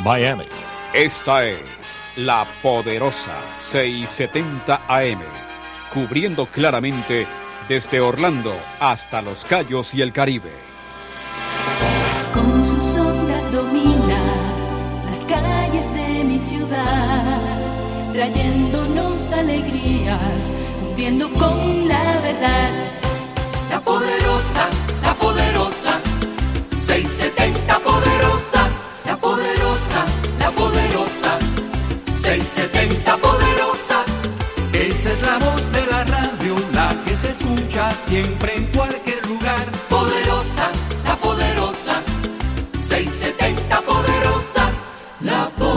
Miami. Esta es la poderosa 670 AM, cubriendo claramente desde Orlando hasta Los Cayos y el Caribe. Con sus ondas domina las calles de mi ciudad, trayéndonos alegrías, cumpliendo con la verdad. La poderosa, la poderosa, 670 poderosa, 670 poderosa. Esa es la voz de la radio, la que se escucha siempre en cualquier lugar. Poderosa, la poderosa, 670 poderosa, la poderosa.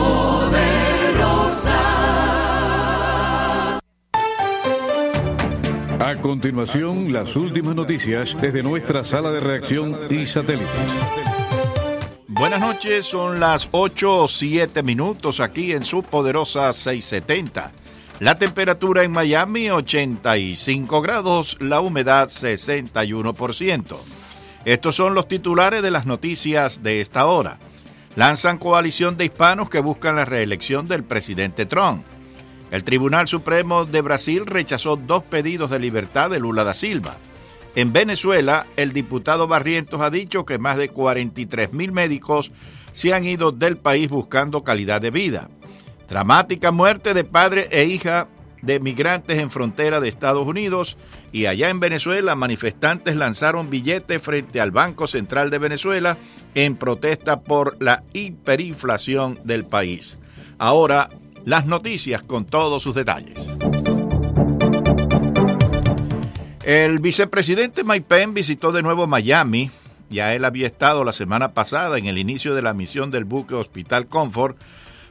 A continuación, las últimas noticias desde nuestra sala de reacción y satélites. Buenas noches, son las 8 o 7 minutos aquí en su poderosa 670. La temperatura en Miami 85 grados, la humedad 61%. Estos son los titulares de las noticias de esta hora. Lanzan coalición de hispanos que buscan la reelección del presidente Trump. El Tribunal Supremo de Brasil rechazó dos pedidos de libertad de Lula da Silva. En Venezuela, el diputado Barrientos ha dicho que más de 43 mil médicos se han ido del país buscando calidad de vida. Dramática muerte de padre e hija de migrantes en frontera de Estados Unidos y allá en Venezuela manifestantes lanzaron billetes frente al Banco Central de Venezuela en protesta por la hiperinflación del país. Ahora las noticias con todos sus detalles. El vicepresidente Mike Pence visitó de nuevo Miami. Ya él había estado la semana pasada en el inicio de la misión del buque Hospital Comfort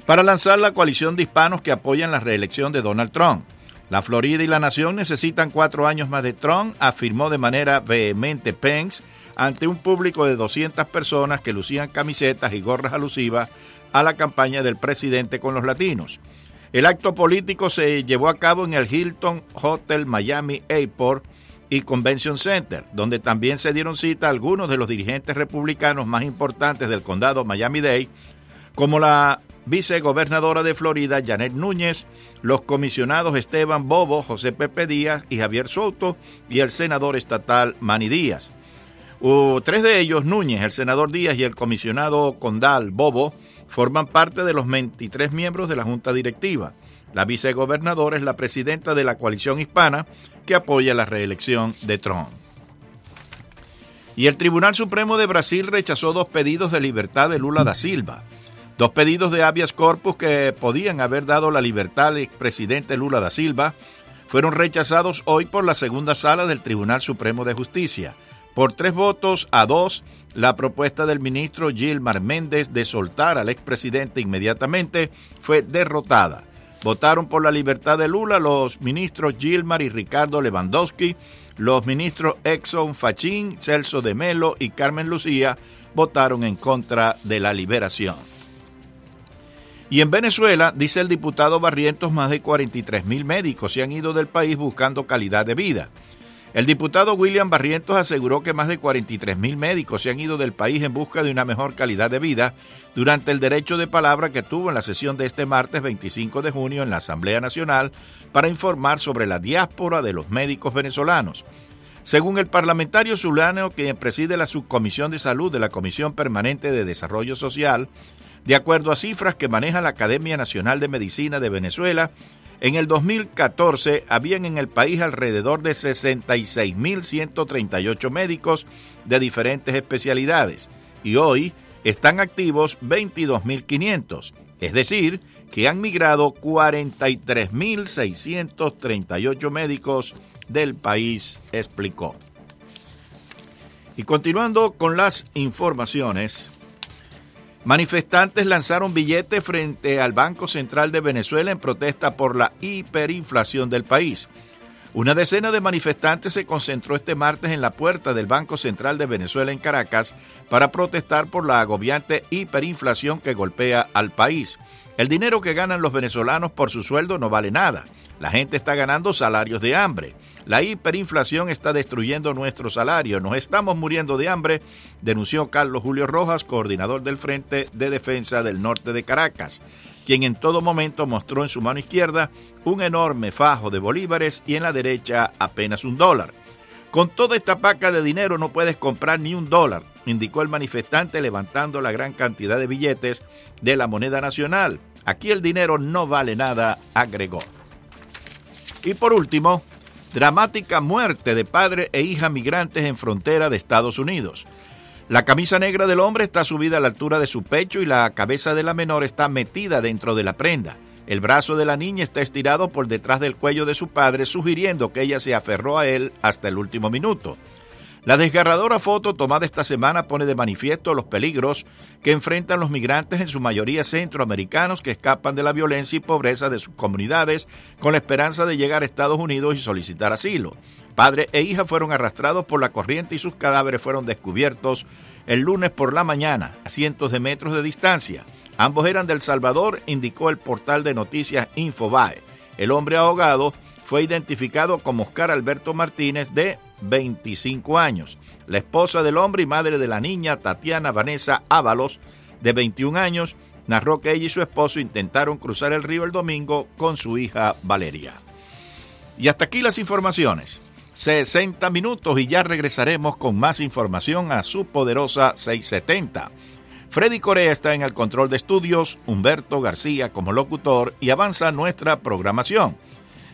para lanzar la coalición de hispanos que apoyan la reelección de Donald Trump. La Florida y la nación necesitan cuatro años más de Trump, afirmó de manera vehemente Pence ante un público de 200 personas que lucían camisetas y gorras alusivas a la campaña del presidente con los latinos. El acto político se llevó a cabo en el Hilton Hotel Miami Airport y Convention Center, donde también se dieron cita algunos de los dirigentes republicanos más importantes del condado Miami-Dade, como la vicegobernadora de Florida, Janet Núñez, los comisionados Esteban Bobo, José Pepe Díaz y Javier Soto, y el senador estatal Manny Díaz. Tres de ellos, Núñez, el senador Díaz y el comisionado condal Bobo, forman parte de los 23 miembros de la Junta Directiva. La vicegobernadora es la presidenta de la coalición hispana que apoya la reelección de Trump. Y el Tribunal Supremo de Brasil rechazó dos pedidos de libertad de Lula da Silva. Dos pedidos de habeas corpus que podían haber dado la libertad al expresidente Lula da Silva fueron rechazados hoy por la segunda sala del Tribunal Supremo de Justicia. Por tres votos a dos, la propuesta del ministro Gilmar Méndez de soltar al expresidente inmediatamente fue derrotada. Votaron por la libertad de Lula los ministros Gilmar y Ricardo Lewandowski, los ministros Exxon Fachín, Celso de Melo y Carmen Lucía votaron en contra de la liberación. Y en Venezuela, dice el diputado Barrientos, más de 43 mil médicos se han ido del país buscando calidad de vida. El diputado William Barrientos aseguró que más de 43 mil médicos se han ido del país en busca de una mejor calidad de vida durante el derecho de palabra que tuvo en la sesión de este martes 25 de junio en la Asamblea Nacional para informar sobre la diáspora de los médicos venezolanos. Según el parlamentario zulano que preside la Subcomisión de Salud de la Comisión Permanente de Desarrollo Social, de acuerdo a cifras que maneja la Academia Nacional de Medicina de Venezuela, en el 2014 habían en el país alrededor de 66.138 médicos de diferentes especialidades y hoy están activos 22.500, es decir, que han migrado 43.638 médicos del país, explicó. Y continuando con las informaciones, Manifestantes lanzaron billetes frente al Banco Central de Venezuela en protesta por la hiperinflación del país. Una decena de manifestantes se concentró este martes en la puerta del Banco Central de Venezuela en Caracas para protestar por la agobiante hiperinflación que golpea al país. El dinero que ganan los venezolanos por su sueldo no vale nada. La gente está ganando salarios de hambre. La hiperinflación está destruyendo nuestro salario. Nos estamos muriendo de hambre, denunció Carlos Julio Rojas, coordinador del Frente de Defensa del Norte de Caracas, quien en todo momento mostró en su mano izquierda un enorme fajo de bolívares y en la derecha apenas un dólar. Con toda esta paca de dinero no puedes comprar ni un dólar, indicó el manifestante levantando la gran cantidad de billetes de la moneda nacional. Aquí el dinero no vale nada, agregó. Y por último, dramática muerte de padre e hija migrantes en frontera de Estados Unidos. La camisa negra del hombre está subida a la altura de su pecho y la cabeza de la menor está metida dentro de la prenda. El brazo de la niña está estirado por detrás del cuello de su padre, sugiriendo que ella se aferró a él hasta el último minuto. La desgarradora foto tomada esta semana pone de manifiesto los peligros que enfrentan los migrantes, en su mayoría centroamericanos, que escapan de la violencia y pobreza de sus comunidades con la esperanza de llegar a Estados Unidos y solicitar asilo. Padre e hija fueron arrastrados por la corriente y sus cadáveres fueron descubiertos el lunes por la mañana, a cientos de metros de distancia. Ambos eran del Salvador, indicó el portal de noticias Infobae. El hombre ahogado fue identificado como Oscar Alberto Martínez de 25 años. La esposa del hombre y madre de la niña, Tatiana Vanessa Ábalos, de 21 años, narró que ella y su esposo intentaron cruzar el río el domingo con su hija Valeria. Y hasta aquí las informaciones. 60 minutos y ya regresaremos con más información a su poderosa 670. Freddy Corea está en el control de estudios, Humberto García como locutor y avanza nuestra programación.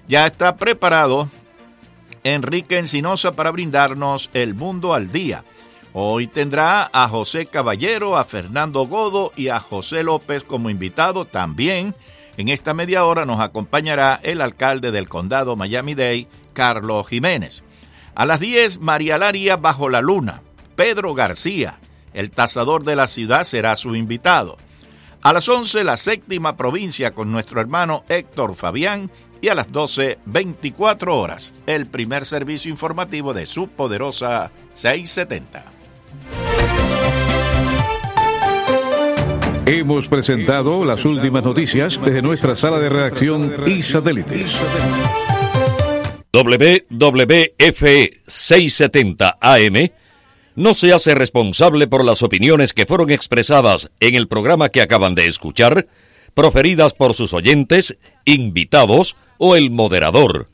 Ya está preparado Enrique Encinosa para brindarnos El Mundo al Día. Hoy tendrá a José Caballero, a Fernando Godo y a José López como invitado también. En esta media hora nos acompañará el alcalde del condado Miami-Dade, Carlos Jiménez. A las 10, María Laria Bajo la Luna. Pedro García, el tasador de la ciudad, será su invitado. A las 11, la séptima provincia con nuestro hermano Héctor Fabián y a las 12, 24 horas, el primer servicio informativo de su poderosa 670. Hemos presentado las últimas noticias desde nuestra sala de redacción y satélites. WWFE 670 AM no se hace responsable por las opiniones que fueron expresadas en el programa que acaban de escuchar, proferidas por sus oyentes, invitados, o el moderador.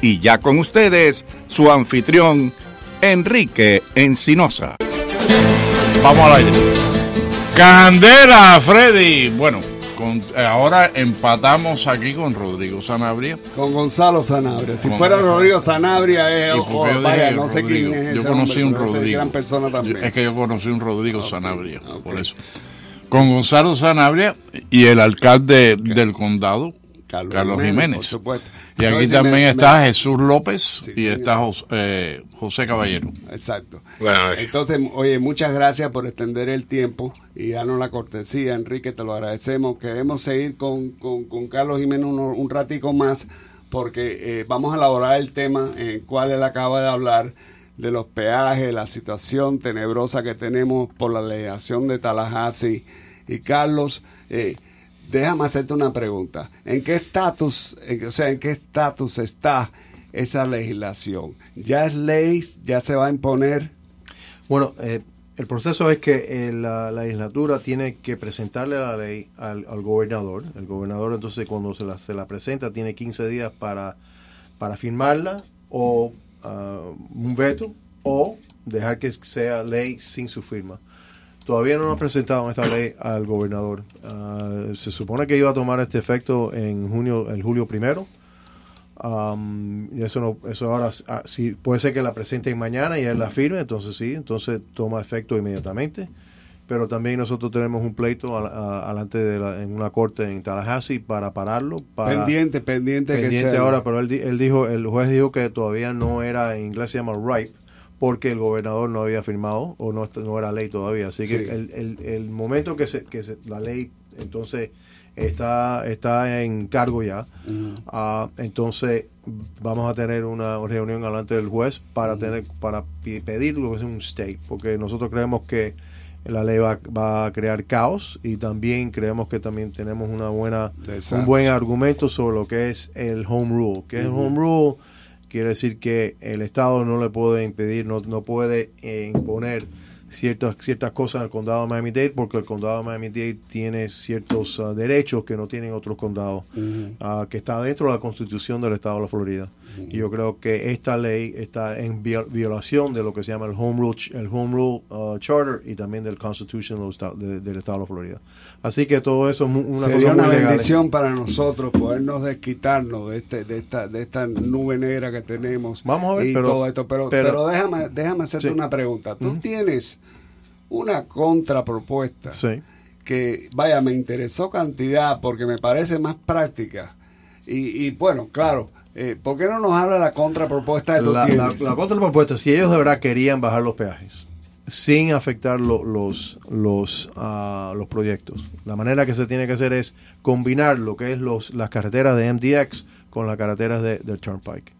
Y ya con ustedes, su anfitrión, Enrique Encinosa. Vamos al aire. Candela, Freddy. Bueno, con, eh, ahora empatamos aquí con Rodrigo Sanabria. Con Gonzalo Sanabria. Si Con- fuera Rodrigo Sanabria, es, Y o- porque yo vaya, no sé quién es Yo conocí hombre, un Rodrigo. gran persona también. Yo- es que yo conocí un Rodrigo Sanabria, por eso. Con Gonzalo Sanabria y el alcalde del condado, Carlos, Jiménez. por supuesto. Y aquí también me- está me- Jesús López Sí, y señor. está eh, José Caballero. Exacto. Noches. Entonces, oye, muchas gracias por extender el tiempo y darnos la cortesía, Enrique, te lo agradecemos. Queremos seguir con, con, con Carlos Jiménez uno- un ratico más porque eh, vamos a elaborar el tema en el cual él acaba de hablar de los peajes, la situación tenebrosa que tenemos por la alegación de Tallahassee. Y Carlos, eh, déjame hacerte una pregunta. ¿En qué estatus, o sea, en qué estatus está esa legislación? ¿Ya es ley? ¿Ya se va a imponer? Bueno, eh, el proceso es que eh, la, la legislatura tiene que presentarle la ley al, al gobernador. El gobernador entonces cuando se la, se la presenta tiene 15 días para, para firmarla o ah, un veto o dejar que sea ley sin su firma. Todavía no nos ha presentado esta ley al gobernador. Ah, se supone que iba a tomar este efecto en junio, el julio primero. Um, y eso no, eso ahora ah, sí, puede ser que la presenten mañana y él la firme, entonces sí, entonces toma efecto inmediatamente. Pero también nosotros tenemos un pleito al- a- alante de la- en una corte en Tallahassee para pararlo. Para, pendiente, pendiente, que pendiente ahora, pero él, él dijo, el juez dijo que todavía no era, en inglés se llama ripe, porque el gobernador no había firmado o no, no era ley todavía. Así Sí. que el, el, el momento que, se, que se- la ley entonces está, está en cargo ya, ah, entonces vamos a tener una reunión delante del juez para tener para pedir lo que es un stay, porque nosotros creemos que la ley va, va a crear caos y también creemos que también tenemos una buena Exacto. un buen argumento sobre lo que es el home rule. que es el home rule? Quiere decir que el Estado no le puede impedir, no, no puede eh, imponer ciertas ciertas cosas al condado de Miami-Dade porque el condado de Miami-Dade tiene ciertos ah, derechos que no tienen otros condados, ah, que está dentro de la constitución del Estado de la Florida. Y yo creo que esta ley está en vio- violación de lo que se llama el Home Rule, el home rule ah, Charter y también del Constitution de del Estado de la Florida. Así que todo eso es una Sería cosa una muy legal. bendición para nosotros podernos desquitarnos de este de esta de esta nube negra que tenemos Vamos a ver, y pero- todo esto pero pero- pero, déjame déjame hacerte Sí. una pregunta tú tienes una contrapropuesta Sí. que vaya me interesó cantidad porque me parece más práctica y, y bueno claro eh, ¿por qué no nos habla la contrapropuesta tú la, la contrapropuesta, si ellos de verdad querían bajar los peajes sin afectar lo- los, los, ah, los proyectos, la manera que se tiene que hacer es combinar lo que es los, las carreteras de MDX con las carreteras de, del Turnpike.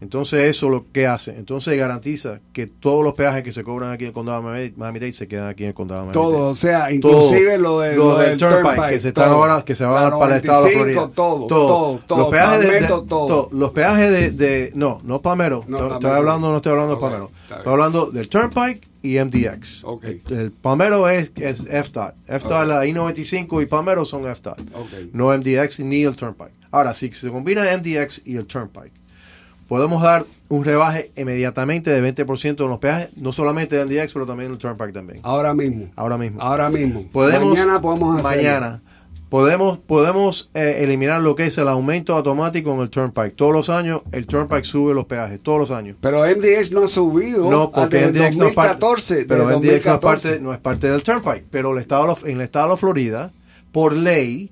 Entonces eso lo que hace, entonces garantiza que todos los peajes que se cobran aquí en el condado de Miami- Miami-Dade se quedan aquí en el condado de Miami-Dade. todo, o sea, inclusive lo, de, lo lo del Turnpike, Turnpike, que se están ahora que se van La para el estado de la 95, Florida. todo, todo, todo, los peajes de, todo. to- los peajes de, de- no, no Palmetto, No, estoy, hablando no estoy hablando de bien. Estoy hablando del Turnpike y MDX. Ok. El, el Palmetto es, es FDOT. FDOT, la I-95 y Palmetto son FDOT. Ok. No MDX ni el Turnpike. Ahora, si se combina MDX y el Turnpike, podemos dar un rebaje inmediatamente de 20% en los peajes, no solamente de MDX, pero también el Turnpike también. ahora mismo Ahora mismo. ahora mismo Podemos, mañana podemos hacerlo. mañana podemos podemos eh, eliminar lo que es el aumento automático en el Turnpike. Todos los años el Turnpike sube los peajes, todos los años. Pero MDX no ha subido No, porque MDX no es parte, 2014. pero MDX no es 2014. parte, no es parte del Turnpike, pero el estado, en el estado de Florida, por ley,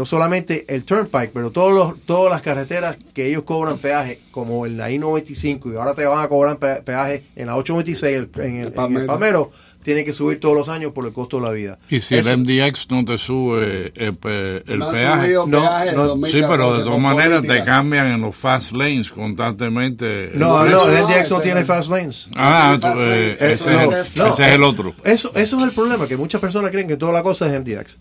no solamente el Turnpike, pero todos los, todas las carreteras que ellos cobran peaje, como en la I-95, y ahora te van a cobrar pe- peaje en la 826, el- en el, en el. Palmetto, tienen que subir todos los años por el costo de la vida. Y si Eso- el MDX no te sube el, pe- el No peaje. No, peaje en no, 2014 Sí, pero de todas maneras te cambian en los fast lanes constantemente. No, No, no, el MDX no tiene fast lanes. Ah, Fast eh, lane. ese, es, el- ese es el otro. Eso, eso es el problema, que muchas personas creen que toda la cosa es MDX.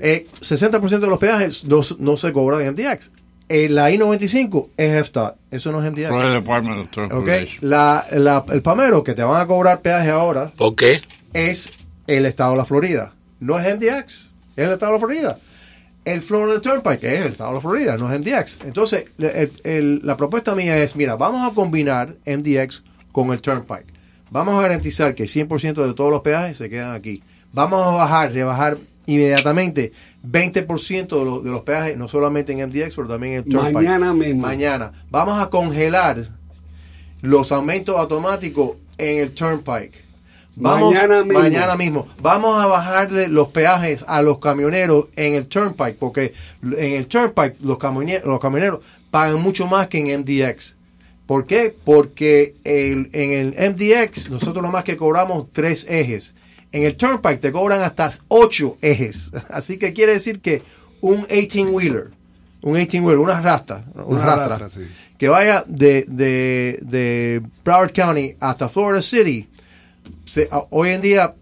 Eh, 60% de los peajes no, no se cobran en MDX. Eh, la I-95 es FDOT, eso no es MDX. Florida Department of Ok, Transportation. La, la- el Pamero que te van a cobrar peaje ahora ¿Por qué? es el estado de la Florida. No es MDX, es el estado de la Florida. El Florida Turnpike es el estado de la Florida, no es MDX. Entonces, el- el- la propuesta mía es, mira, vamos a combinar MDX con el Turnpike. Vamos a garantizar que 100% de todos los peajes se quedan aquí. Vamos a bajar, rebajar inmediatamente 20% de, los- de los peajes, no solamente en MDX, pero también en Turnpike. Mañana mismo. Mañana. Vamos a congelar los aumentos automáticos en el Turnpike. Vamos, Mañana mismo. mañana mismo. Vamos a bajarle los peajes a los camioneros en el Turnpike, porque en el Turnpike los, camioneros, los camioneros pagan mucho más que en MDX. ¿Por qué? Porque el- en el MDX nosotros nomás que cobramos tres ejes. En el Turnpike te cobran hasta ocho ejes. Así que quiere decir que un 18-wheeler, un 18-wheeler, una rasta, una, rastra, rastra, sí. que vaya de, de, de Broward County hasta Florida City, se- hoy en día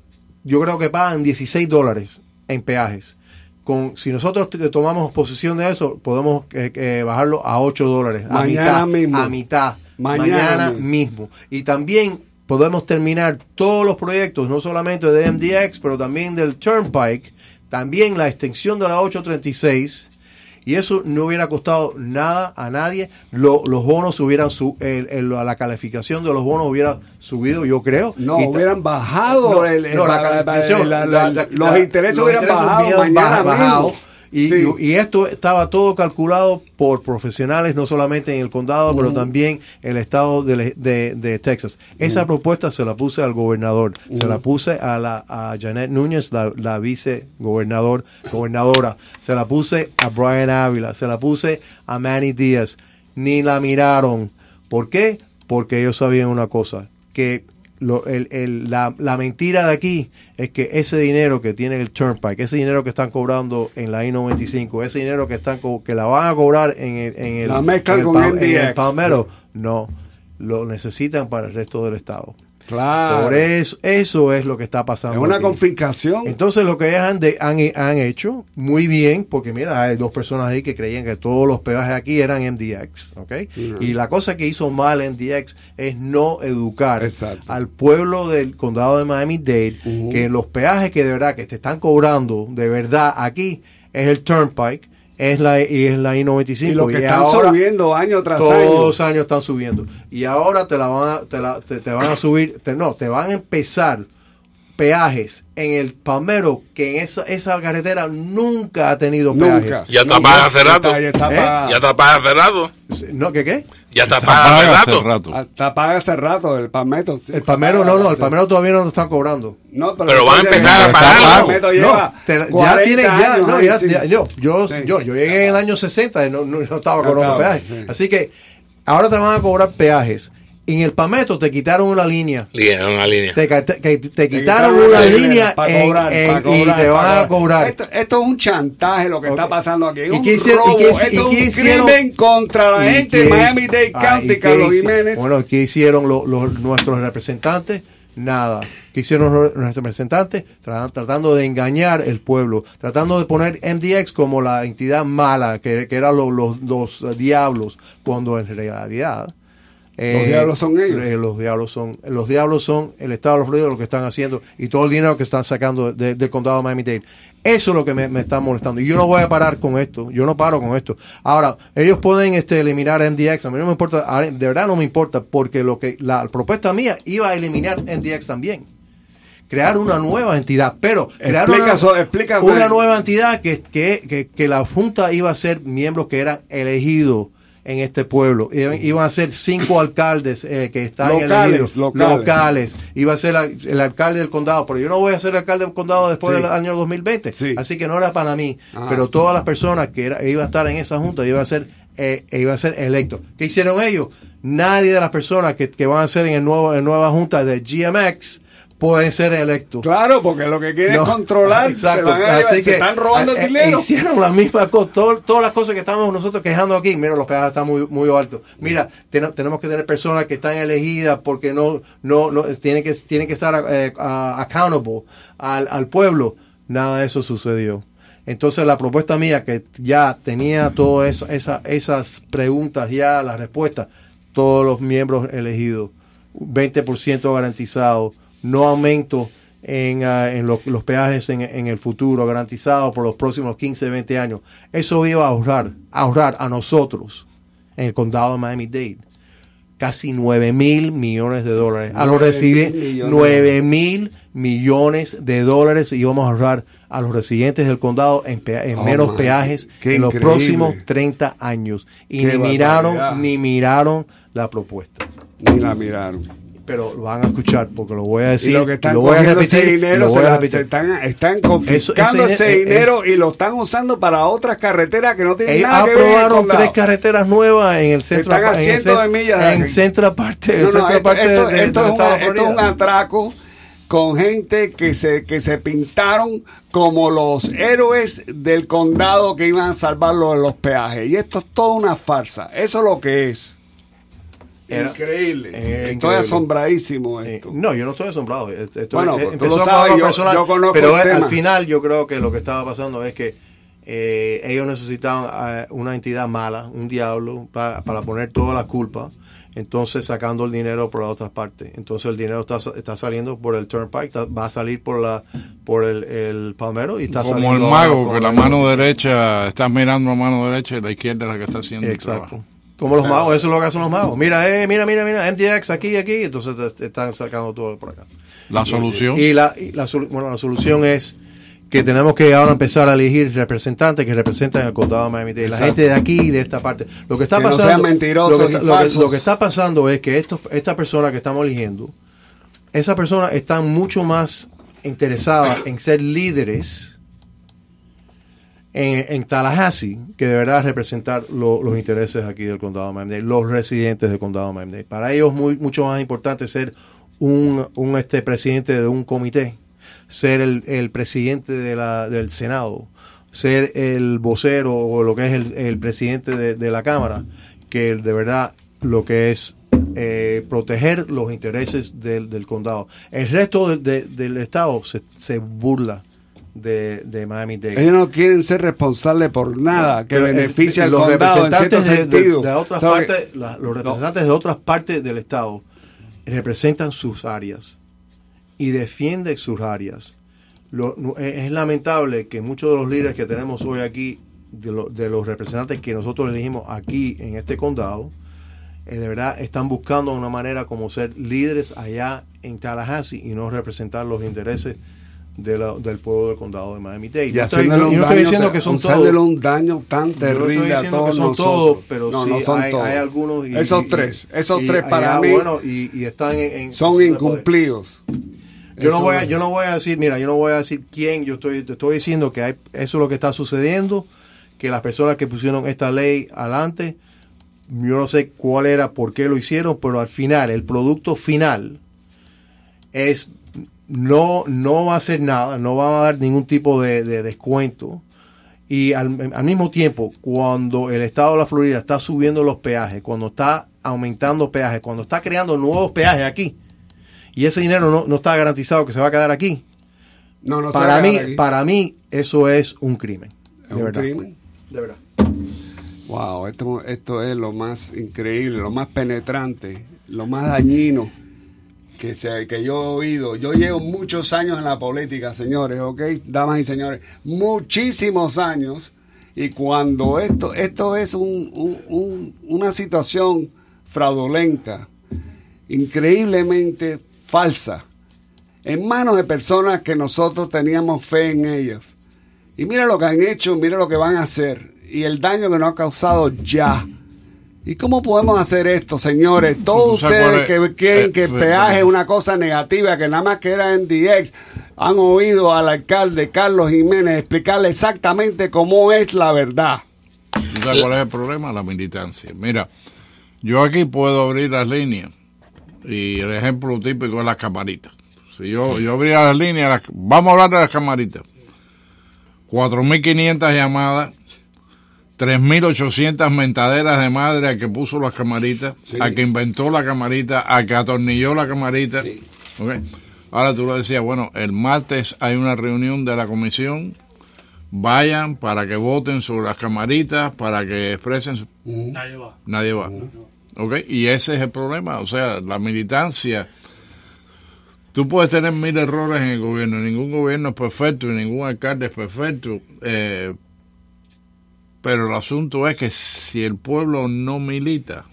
yo creo que pagan 16 dólares en peajes. con si nosotros tomamos posesión de eso, podemos eh, eh, bajarlo a 8 dólares. A Mañana mitad. mismo. A mitad. Mañana Mañana, mismo. mismo. Y también podemos terminar todos los proyectos, no solamente de MDX, pero también del Turnpike, también la extensión de la 836. Y eso no hubiera costado nada a nadie. Lo- los bonos hubieran su, el- el- la calificación de los bonos hubiera subido, yo creo. No, Y hubieran bajado los intereses hubieran bajado hubieran mañana bajado. mismo. Y, Sí. y- y esto estaba todo calculado por profesionales, no solamente en el condado, pero también en el estado de, de- de Texas. Esa propuesta se la puse al gobernador, se la puse a, la, a Janet Núñez, la, la vice gobernador, gobernadora, se la puse a Brian Ávila, se la puse a Manny Díaz. Ni la miraron. ¿Por qué? Porque ellos sabían una cosa, que lo- el- el- la, la mentira de aquí es que ese dinero que tiene el Turnpike, ese dinero que están cobrando en la I-95, ese dinero que están que la van a cobrar en el, en el, La en el en el MDX. Palmetto, no, lo necesitan para el resto del estado. Claro. Por eso, eso es lo que está pasando. Es una aquí. confiscación. Entonces lo que ellos han, de- han, han hecho muy bien, porque mira, hay dos personas ahí que creían que todos los peajes aquí eran MDX, ¿ok? Ujú. Y la cosa que hizo mal MDX es no educar al pueblo del condado de Miami-Dade que los peajes que de verdad que te están cobrando de verdad aquí es el Turnpike, es la, y es la I-95. Y lo que están ahora- subiendo año tras todos año. los años están subiendo. Y ahora te la van a, te, la- te- te van a subir, te- no, te van a empezar peajes en el Palmero que en esa, esa carretera nunca ha tenido Nunca. peajes. Ya está paga hace rato. Ya está ¿Eh? paga. Ya está paga hace rato. ¿No? ¿Qué qué? Ya está paga hace rato. Ah, Está paga hace rato el palmeto. sí. El Palmero, no, no, el Palmero todavía no lo están cobrando. No, Pero van a empezar a pagar. No, ya 40 tienen, ya, años no, ya, sí. ya- yo, yo, Sí. yo, yo llegué en el año 60 y no, no, no estaba cobrando peajes. sí. Así que ahora te van a cobrar peajes. En el Palmetto te quitaron una línea. Una línea. Te, ca- te- que- te Te quitaron quitaron una línea para en- cobrar, en- para cobrar, y te van a cobrar. Esto, esto es un chantaje lo que está pasando aquí. Es ¿Y un qué hicieron- robo. y qué esto y es un hicieron- crimen contra la ¿Y gente de Miami-Dade ah, County, ¿y qué Carlos Jiménez. Bueno, ¿qué hicieron lo- lo- nuestros representantes? Nada. ¿Qué hicieron los- nuestros representantes? Tra- tratando de engañar el pueblo, tratando de poner MDX como la entidad mala, que, que eran los, los, los, diablos, cuando en realidad... Los diablos son ellos. eh, los diablos son los diablos son el estado de la Florida lo que están haciendo y todo el dinero que están sacando de- del condado de Miami-Dade. Eso es lo que me, me está molestando. Y yo no voy a parar con esto. Yo no paro con esto. Ahora ellos pueden este eliminar MDX a mí no me importa de verdad no me importa porque lo que la propuesta mía iba a eliminar MDX también. Crear una nueva entidad. Pero crear Explica una, explica, una nueva entidad que, que, que, que la junta iba a ser miembros que eran elegidos en este pueblo. Iban, iban a ser cinco alcaldes eh, que están Locales, elegidos, locales. locales. Iba a ser la- el alcalde del condado, pero yo no voy a ser alcalde del condado después Sí. del año 2020. Así que no era para mí. Ajá. Pero todas las personas que era- iban a estar en esa junta iban a ser, eh, iban a ser electos. ¿Qué hicieron ellos? Nadie de las personas que, que van a ser en el nuevo en nueva junta de GMX pueden ser electos. Claro, porque lo que quieren No, es controlar, exacto. se, van a llevar- se que, están robando eh, el eh, dinero. hicieron las mismas cosas, todo- todas las cosas que estamos nosotros quejando aquí. Mira, los peajes están muy muy altos. Mira, ten- tenemos que tener personas que están elegidas porque no no no tienen que tienen que estar eh, ah, accountable al, al pueblo. Nada de eso sucedió. Entonces la propuesta mía que ya tenía todas esa- esas preguntas ya las respuestas, todos los miembros elegidos, 20% garantizado, no aumento en, ah, en lo- los peajes en, en el futuro, garantizado por los próximos 15, 20 años. Eso iba a ahorrar, ahorrar a nosotros en el condado de Miami-Dade casi 9 mil millones de dólares. A los 9.000 residentes, millones. 9 mil millones de dólares íbamos a ahorrar a los residentes del condado en, pea- en Oh, menos peajes Qué en los próximos 30 años. Y Qué ni miraron, ni miraron la propuesta. Ni la miraron. Pero lo van a escuchar porque lo voy a decir. y lo que están lo voy a repetir. dinero lo voy a repetir. están, están confiscando ese ese dinero es- y lo están usando para otras carreteras que no tienen Ellos nada que ver aprobaron tres carreteras nuevas en el centro Están a cientos de millas de en centro parte, en No, no, centro esto, parte esto- de- esto del es una- de esto es un atraco con gente que se, que se pintaron como los héroes del condado que iban a salvarlo de los peajes. Y esto es toda una farsa. Eso es lo que es. Era- increíble. Eh, Estoy increíble. asombradísimo Eh, esto. no, yo no estoy asombrado. Esto- Bueno, eh, empezó sabes, algo yo- personal, yo conozco pero el eh, tema. al final yo creo que lo que estaba pasando es que eh, ellos necesitaban eh, una entidad mala, un diablo, pa- para poner toda la culpa. Entonces sacando el dinero por la otra parte. Entonces el dinero está, está saliendo por el turnpike, está- va a salir por la por el, el palmero y está Como el saliendo mago, ahora por que la el- mano derecha, estás mirando a mano derecha y la izquierda es la que está haciendo el Exacto. trabajo. Como los magos, eso es lo que hacen los magos. Mira, eh, mira, mira, mira, MTX aquí, aquí. Entonces te, te están sacando todo por acá. La solución. Y la, y la, bueno, la solución es que tenemos que ahora empezar a elegir representantes que representan el condado de Miami-Dade. La gente de aquí, de esta parte. Lo que está Que no pasando, sean mentirosos lo, que, está- lo que- falsos. lo que está pasando es que estos, esta persona que estamos eligiendo, esas personas están mucho más interesadas en ser líderes en, Tallahassee que de verdad representar lo- los intereses aquí del condado de Miami-Dade, los residentes del condado de Miami-Dade. Para ellos es mucho más importante ser un, un, este presidente de un comité, ser el, el presidente de la, del Senado, ser el vocero o lo que es el, el presidente de, de la Cámara, que de verdad lo que es eh, proteger los intereses del, del condado. El resto de- del estado se, se burla de, de Miami-Dade. Ellos no quieren ser responsables por nada que al los condado en cierto representantes de, de- sentido. de otras partes, la- los representantes de otras partes del estado representan sus áreas y defienden sus áreas. Lo- no- es es lamentable que muchos de los líderes que tenemos hoy aquí, de, lo- de los representantes que nosotros elegimos aquí en este condado, eh, de verdad están buscando una manera como ser líderes allá en Tallahassee y no representar los intereses de la- del pueblo del condado de Miami-Dade. Y Yo estoy- yo no estoy diciendo que son todos. un daño tan Yo no estoy terrible a todos que son nosotros. todos, pero no, sí no son hay, todos. hay algunos. y- esos tres, esos y tres para allá, mí bueno, y, y están en, en- son incumplidos. Yo no, voy a, yo no voy a decir, mira, yo no voy a decir quién, yo estoy, te estoy diciendo que hay, eso es lo que está sucediendo, que las personas que pusieron esta ley adelante, yo no sé cuál era, por qué lo hicieron, pero al final, el producto final es, no, no va a hacer nada, no va a dar ningún tipo de, de descuento. Y al, al mismo tiempo, cuando el estado de la Florida está subiendo los peajes, cuando está aumentando peajes, cuando está creando nuevos peajes aquí, y ese dinero no, no está garantizado que se va a quedar aquí. No, no se va para a mí, quedar aquí. para mí eso es un crimen. ¿Es de un verdad. crimen? De verdad. Wow, esto, esto es lo más increíble, lo más penetrante, lo más dañino que, que yo he oído. Yo llevo muchos años en la política, señores, ¿ok? Damas y señores, muchísimos años. Y cuando esto, esto es un- una situación fraudulenta, increíblemente falsa, en manos de personas que nosotros teníamos fe en ellas. Y mira lo que han hecho, mira lo que van a hacer y el daño que nos ha causado ya. ¿Y cómo podemos hacer esto, señores? Todos ¿Tú sabes cuál ustedes es? que Eh, que fue- peaje es una cosa negativa, que nada más que era en DX, han oído al alcalde Carlos Jiménez explicarle exactamente cómo es la verdad. ¿Tú sabes cuál es el problema? La militancia. Mira, yo aquí puedo abrir las líneas y el ejemplo típico es las camaritas. Si yo, yo abría las líneas, las- vamos a hablar de las camaritas. 4.500 llamadas, 3.800 mentaderas de madre a que puso las camaritas, Sí. a que inventó la camarita, a que atornilló la camarita. Ok. Ahora tú lo decías, bueno, el martes hay una reunión de la comisión, vayan para que voten sobre las camaritas, para que expresen su... Nadie va. Nadie va. ¿Ok? Y ese es el problema. O sea, la militancia. Tú puedes tener mil errores en el gobierno. Ningún gobierno es perfecto y ningún alcalde es perfecto. eh, pero el asunto es que si el pueblo no milita,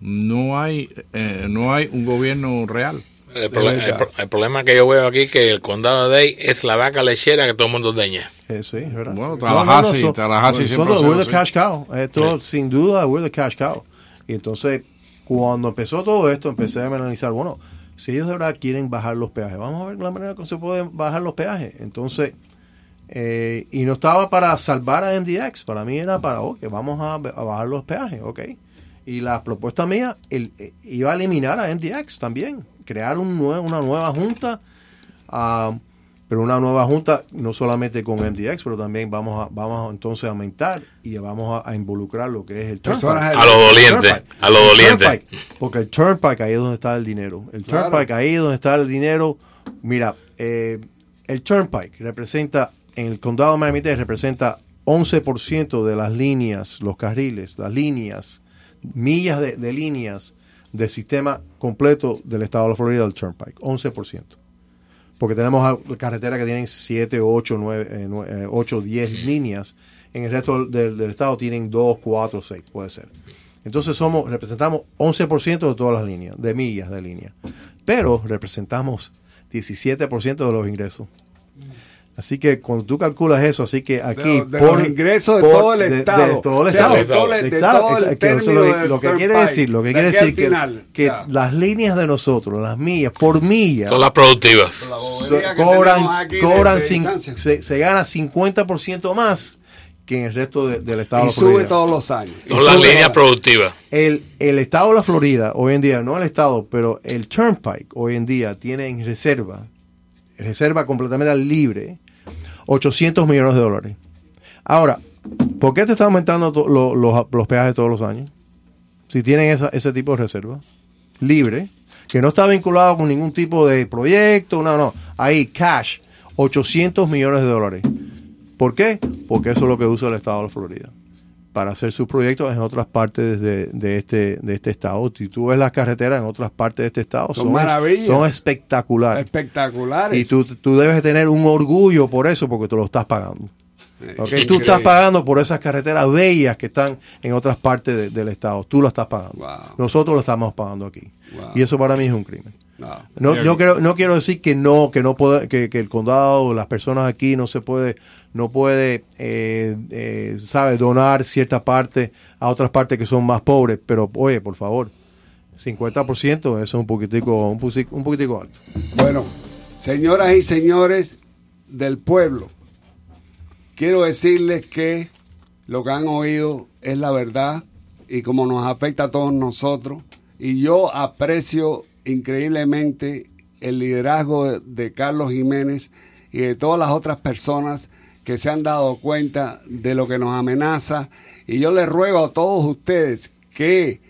no hay, eh, no hay un gobierno real. El, problema que yo veo aquí es que el condado de Dade es la vaca lechera que todo el mundo deña. Eh, sí, es verdad. Bueno, No, Tallahassee, no, no, Tallahassee son siempre sido we're the cash cow. Esto, sin duda, we're the cash cow. Y entonces, cuando empezó todo esto, empecé a analizar, bueno, si ellos de verdad quieren bajar los peajes, vamos a ver la manera que se pueden bajar los peajes. Entonces, eh, y no estaba para salvar a MDX, para mí era para, ok, vamos a, a bajar los peajes, ok. Y la propuesta mía el- eh, iba a eliminar a MDX también, crear un nue- una nueva junta, ah, pero una nueva junta no solamente con MDX, pero también vamos a, vamos a, entonces a aumentar y vamos a, a involucrar lo que es el turnpike. A los dolientes, a los dolientes. porque el turnpike ahí es donde está el dinero. El Claro. turnpike ahí es donde está el dinero. Mira, eh, el turnpike representa en el condado de Miami-Dade representa 11% de las líneas, los carriles, las líneas, millas de, de líneas del sistema completo del estado de la Florida del Turnpike, 11%. Porque tenemos carreteras que tienen 7, 8, 9, 8, 10 líneas. En el resto del, del estado tienen 2, 4, 6, puede ser. Entonces somos, representamos 11% de todas las líneas, de millas de línea. Pero representamos 17% de los ingresos. Así que cuando tú calculas eso, así que aquí De- de los ingresos de todo el de- estado. de todo el O sea, estado. de todo el- de todo término lo que, del lo que quiere decir, lo que de quiere decir que, final, que ya. las líneas de nosotros, las millas, por milla, Todas las productivas. so- que cobran, de- cobran de se, se gana 50% más que en el resto de- del estado Y de la sube todos los años. Todas las líneas productivas. El, el estado de la Florida, hoy en día, no el estado, pero el Turnpike, hoy en día, tiene en reserva, reserva completamente libre, 800 millones de dólares. Ahora, ¿por qué te está aumentando los peajes todos los años? Si tienen esa- ese tipo de reserva libre, que no está vinculado con ningún tipo de proyecto, no, no. Ahí, cash, 800 millones de dólares. ¿Por qué? Porque eso es lo que usa el estado de la Florida para hacer sus proyectos en otras partes de, de este, de este estado. Si tú ves las carreteras en otras partes de este estado, Son son, es- maravillas. son espectaculares. Espectaculares. Y tú, tú debes tener un orgullo por eso, porque tú lo estás pagando. ¿Ok? Tú estás pagando por esas carreteras bellas que están en otras partes de- del estado. Tú lo estás pagando. Nosotros lo estamos pagando aquí. Wow. Y eso para mí es un crimen. No. No, Yo- quiero, no quiero decir que no, que no puede, que, que el condado, las personas aquí no se puede, no puede, eh, eh, sabe, donar cierta parte a otras partes que son más pobres, pero oye, por favor, 50% eso es un poquitico, un, un poquitico alto. Bueno, señoras y señores del pueblo, quiero decirles que lo que han oído es la verdad y como nos afecta a todos nosotros. Y yo aprecio increíblemente el liderazgo de, de Carlos Jiménez y de todas las otras personas que se han dado cuenta de lo que nos amenaza. Y yo les ruego a todos ustedes que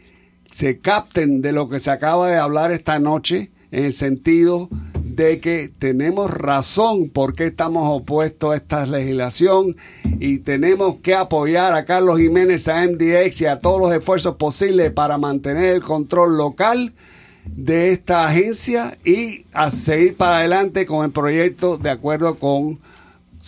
se capten de lo que se acaba de hablar esta noche en el sentido de que tenemos razón porque estamos opuestos a esta legislación y tenemos que apoyar a Carlos Jiménez, a MDX y a todos los esfuerzos posibles para mantener el control local de esta agencia y a seguir para adelante con el proyecto de acuerdo con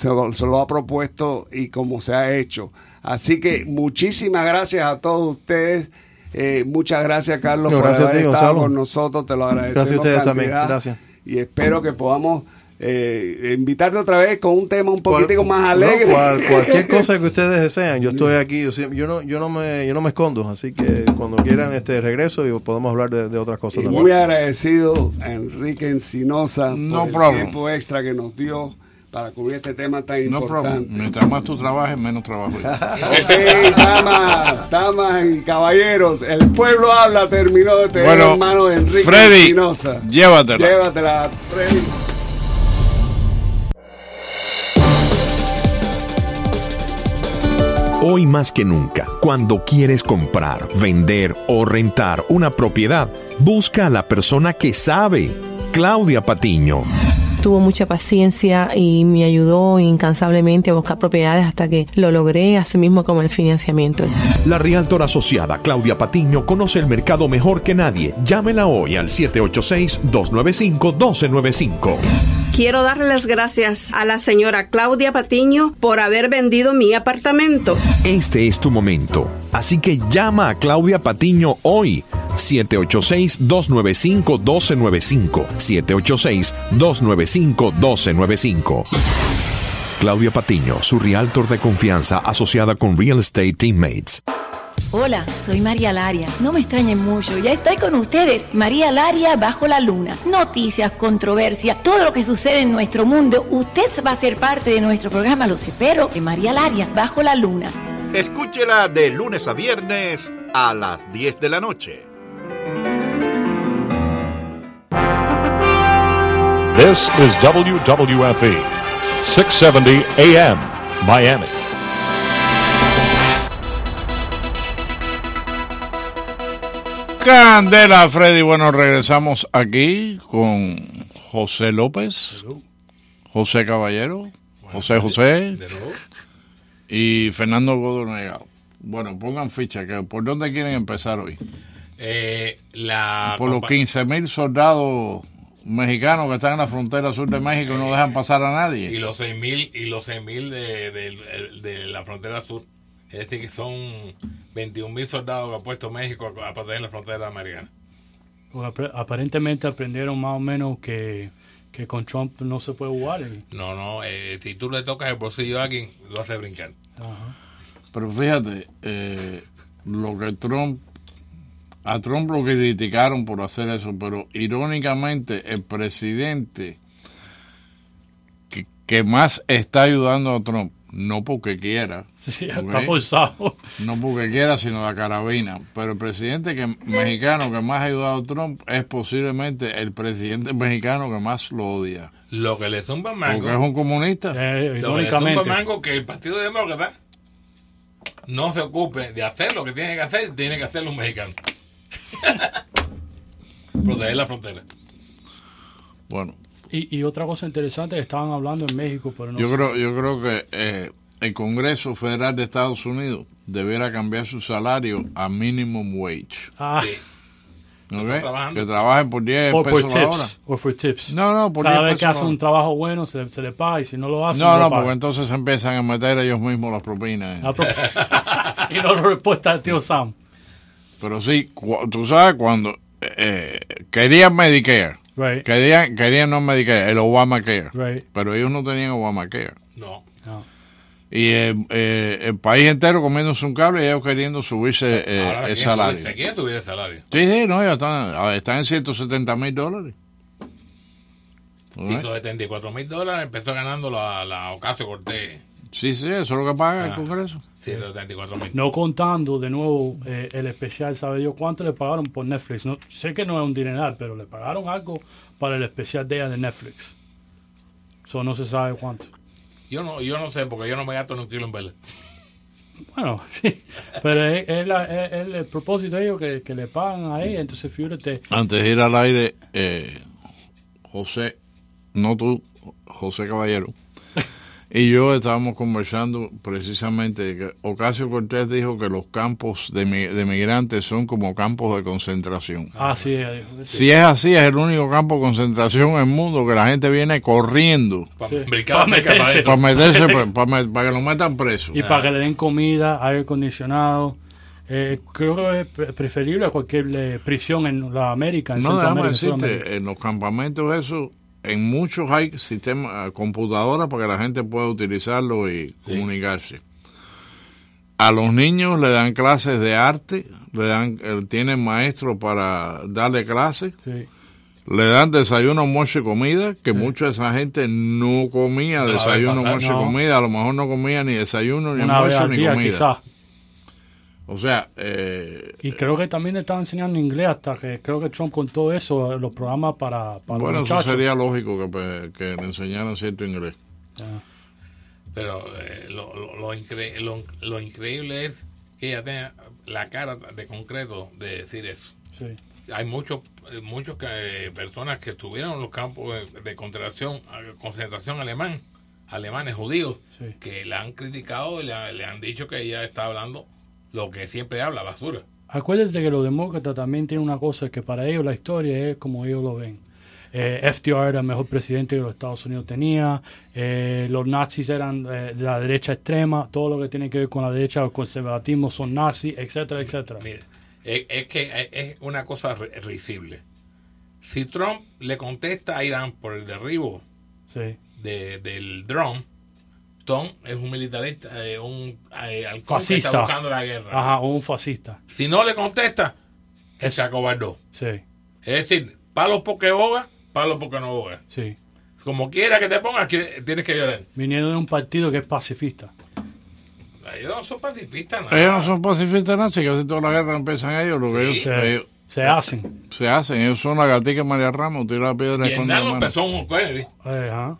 se lo, se lo ha propuesto y como se ha hecho. Así que muchísimas gracias a todos ustedes. Eh, muchas gracias, Carlos, No, por gracias a haber ti, estado Gonzalo. con nosotros. Te lo agradecemos. Gracias a ustedes también, gracias. Y espero que podamos eh, invitarte otra vez con un tema un poquitico más No, alegre. cual- cualquier cosa que ustedes deseen, yo estoy aquí, yo, siempre- yo no, yo no me, yo no me escondo, así que cuando quieran este regreso y podemos hablar de, de otras cosas Y también. muy agradecido a Enrique Encinosa No por el problem. tiempo extra que nos dio para cubrir este tema tan No importante. problem. Mientras más tú trabajes, menos trabajo. Ok, damas, damas y caballeros, el pueblo habla terminó de tener Bueno, en mano de Enrique Freddy, Espinosa. llévatela. Llévatela, Freddy. Hoy más que nunca, cuando quieres comprar, vender o rentar una propiedad, busca a la persona que sabe. Claudia Patiño. Tuvo mucha paciencia y me ayudó incansablemente a buscar propiedades hasta que lo logré, así mismo como el financiamiento. La Realtor asociada Claudia Patiño conoce el mercado mejor que nadie. Llámela hoy al 786-295-1295. Quiero darle las gracias a la señora Claudia Patiño por haber vendido mi apartamento. Este es tu momento, así que llama a Claudia Patiño hoy. 786-295-1295. 786-295-1295. Claudia Patiño, su Realtor de confianza asociada con Real Estate Teammates. Hola, soy María Laria. No me extrañen mucho, ya estoy con ustedes. María Laria bajo la luna. Noticias, controversia, todo lo que sucede en nuestro mundo. Usted va a ser parte de nuestro programa, los espero, en María Laria bajo la luna. Escúchela de lunes a viernes a las 10 de la noche. This is WWFE, 670 AM, Miami. Candela, Freddy. Bueno, regresamos aquí con José López, José Caballero, José José y Fernando Godón Negado. Bueno, pongan ficha, que ¿por dónde quieren empezar hoy? Eh, la Por los compa- 15 mil soldados mexicanos que están en la frontera sur de México y no dejan pasar a y nadie. los 6.000 y los 6.000 de, de, de la frontera sur. Es decir, que son 21.000 soldados que ha puesto México a, a proteger la frontera americana. Pues aparentemente aprendieron más o menos que, que con Trump no se puede jugar. y- No, no, eh, si tú le tocas el bolsillo a alguien, lo hace brincar. Ajá. Pero fíjate, eh, lo que Trump, a Trump lo criticaron por hacer eso, pero irónicamente el presidente que, que más está ayudando a Trump, no porque quiera, está forzado. no porque quiera, sino la carabina, pero el presidente que, mexicano que más ha ayudado a Trump es posiblemente el presidente mexicano que más lo odia, Lo que le zumba Mango. porque es un comunista. Eh, Lo que le zumba Mango que el Partido Demócrata no se ocupe de hacer lo que tiene que hacer, tiene que hacer los mexicanos. Proteger la frontera. Bueno, Y, y otra cosa interesante que estaban hablando en México, pero no Yo sé. creo, yo creo que eh, el Congreso Federal de Estados Unidos debiera cambiar su salario a minimum wage. Ah, trabajando. Que trabajen por 10 o por pesos la hora. tips. O por tips. No, no, por Cada 10 vez pesos que la hace hora. un trabajo bueno, se, se le paga. Y si no lo hace, No, no, paga. porque entonces se empiezan a meter ellos mismos las propinas. La y no lo respuesta al tío Sam. Pero sí, tú sabes cuando eh, querían Medicare, Right. querían, querían no Medicare, el Obamacare, Right. pero ellos no tenían Obamacare. No. No. Y eh, eh, el país entero comiéndose un cable y ellos queriendo subirse eh, Ahora, el ¿quién salario. ¿Quién subir el salario? Sí, sí, no, ya están, ah, están en 170 mil dólares. ¿Ok? 174 mil dólares empezó ganando la, la Ocasio Cortés. Sí, sí, eso es lo que paga el Ah. Congreso. 174 mil. No contando de nuevo eh, el especial, ¿sabe Dios cuánto le pagaron por Netflix? No, sé que no es un dineral, pero le pagaron algo para el especial de ella de Netflix. Eso no se sabe cuánto. Yo no, yo no sé, porque yo no me gasto ni un kilo en vela. Bueno, sí, pero es, es la- es- es el propósito de ellos que, que le pagan a ella, entonces fíjate. Antes de ir al aire, eh, José, no tú, José Caballero, y yo estábamos conversando precisamente de que Ocasio Cortés dijo que los campos de, mi- de migrantes son como campos de concentración. Ah, sí, ella dijo que sí. Si es así, es el único campo de concentración en el mundo que la gente viene corriendo Para meterse. para meterse, para, para- para que lo metan preso. Y para que le den comida, aire acondicionado. Eh, creo que es pre- preferible a cualquier eh, prisión en la América. En No, déjame decirte, en los campamentos eso, en muchos hay sistemas, eh, computadoras para que la gente pueda utilizarlo y comunicarse. A los niños le dan clases de arte, le dan, eh, tienen maestros para darle clases, Sí. le dan desayuno, almuerzo y comida, que mucha de esa gente no comía No, desayuno, almuerzo no. y comida, a lo mejor no comía ni desayuno, ni Una almuerzo, al ni día, comida. quizás. O sea, eh, Y creo que también le están enseñando inglés hasta que creo que Trump con todo eso, los programas para, para bueno, los eso muchachos. sería lógico que, pues, que le enseñaran cierto inglés. Pero eh, lo, lo, lo, incre- lo- lo increíble es que ella tenga la cara de concreto de decir eso. Sí. Hay muchos muchos que, personas que estuvieron en los campos de, de concentración, concentración alemán, alemanes judíos, Sí. que la han criticado y le, le han dicho que ella está hablando lo que siempre habla, basura. Acuérdate que los demócratas también tienen una cosa que para ellos la historia es como ellos lo ven. Eh, FDR era el mejor presidente que los Estados Unidos tenía, eh, los nazis eran eh, de la derecha extrema, todo lo que tiene que ver con la derecha o el conservatismo son nazis, etcétera, etcétera. Mire, es, es que es- es una cosa ri- risible. Si Trump le contesta a Irán por el derribo Sí. de- del drone, Tom es un militarista, eh, un eh, que está buscando la guerra. Ajá, o un fascista. Si no le contesta, que se acobardó. Sí, Es decir, palos porque boga, palos porque no boga. sí. Como quiera que te pongas, tienes que llorar. Viniendo de un partido que es pacifista. Ellos no son pacifistas, nada. Ellos no son pacifistas nazis, que casi toda la guerra empiezan ellos, lo que Sí. ellos, Se- ellos- se hacen. se hacen, ellos son la gatica María Ramos, tira la piedra y esconde la Vietnam mano. empezó un Kennedy. Ajá.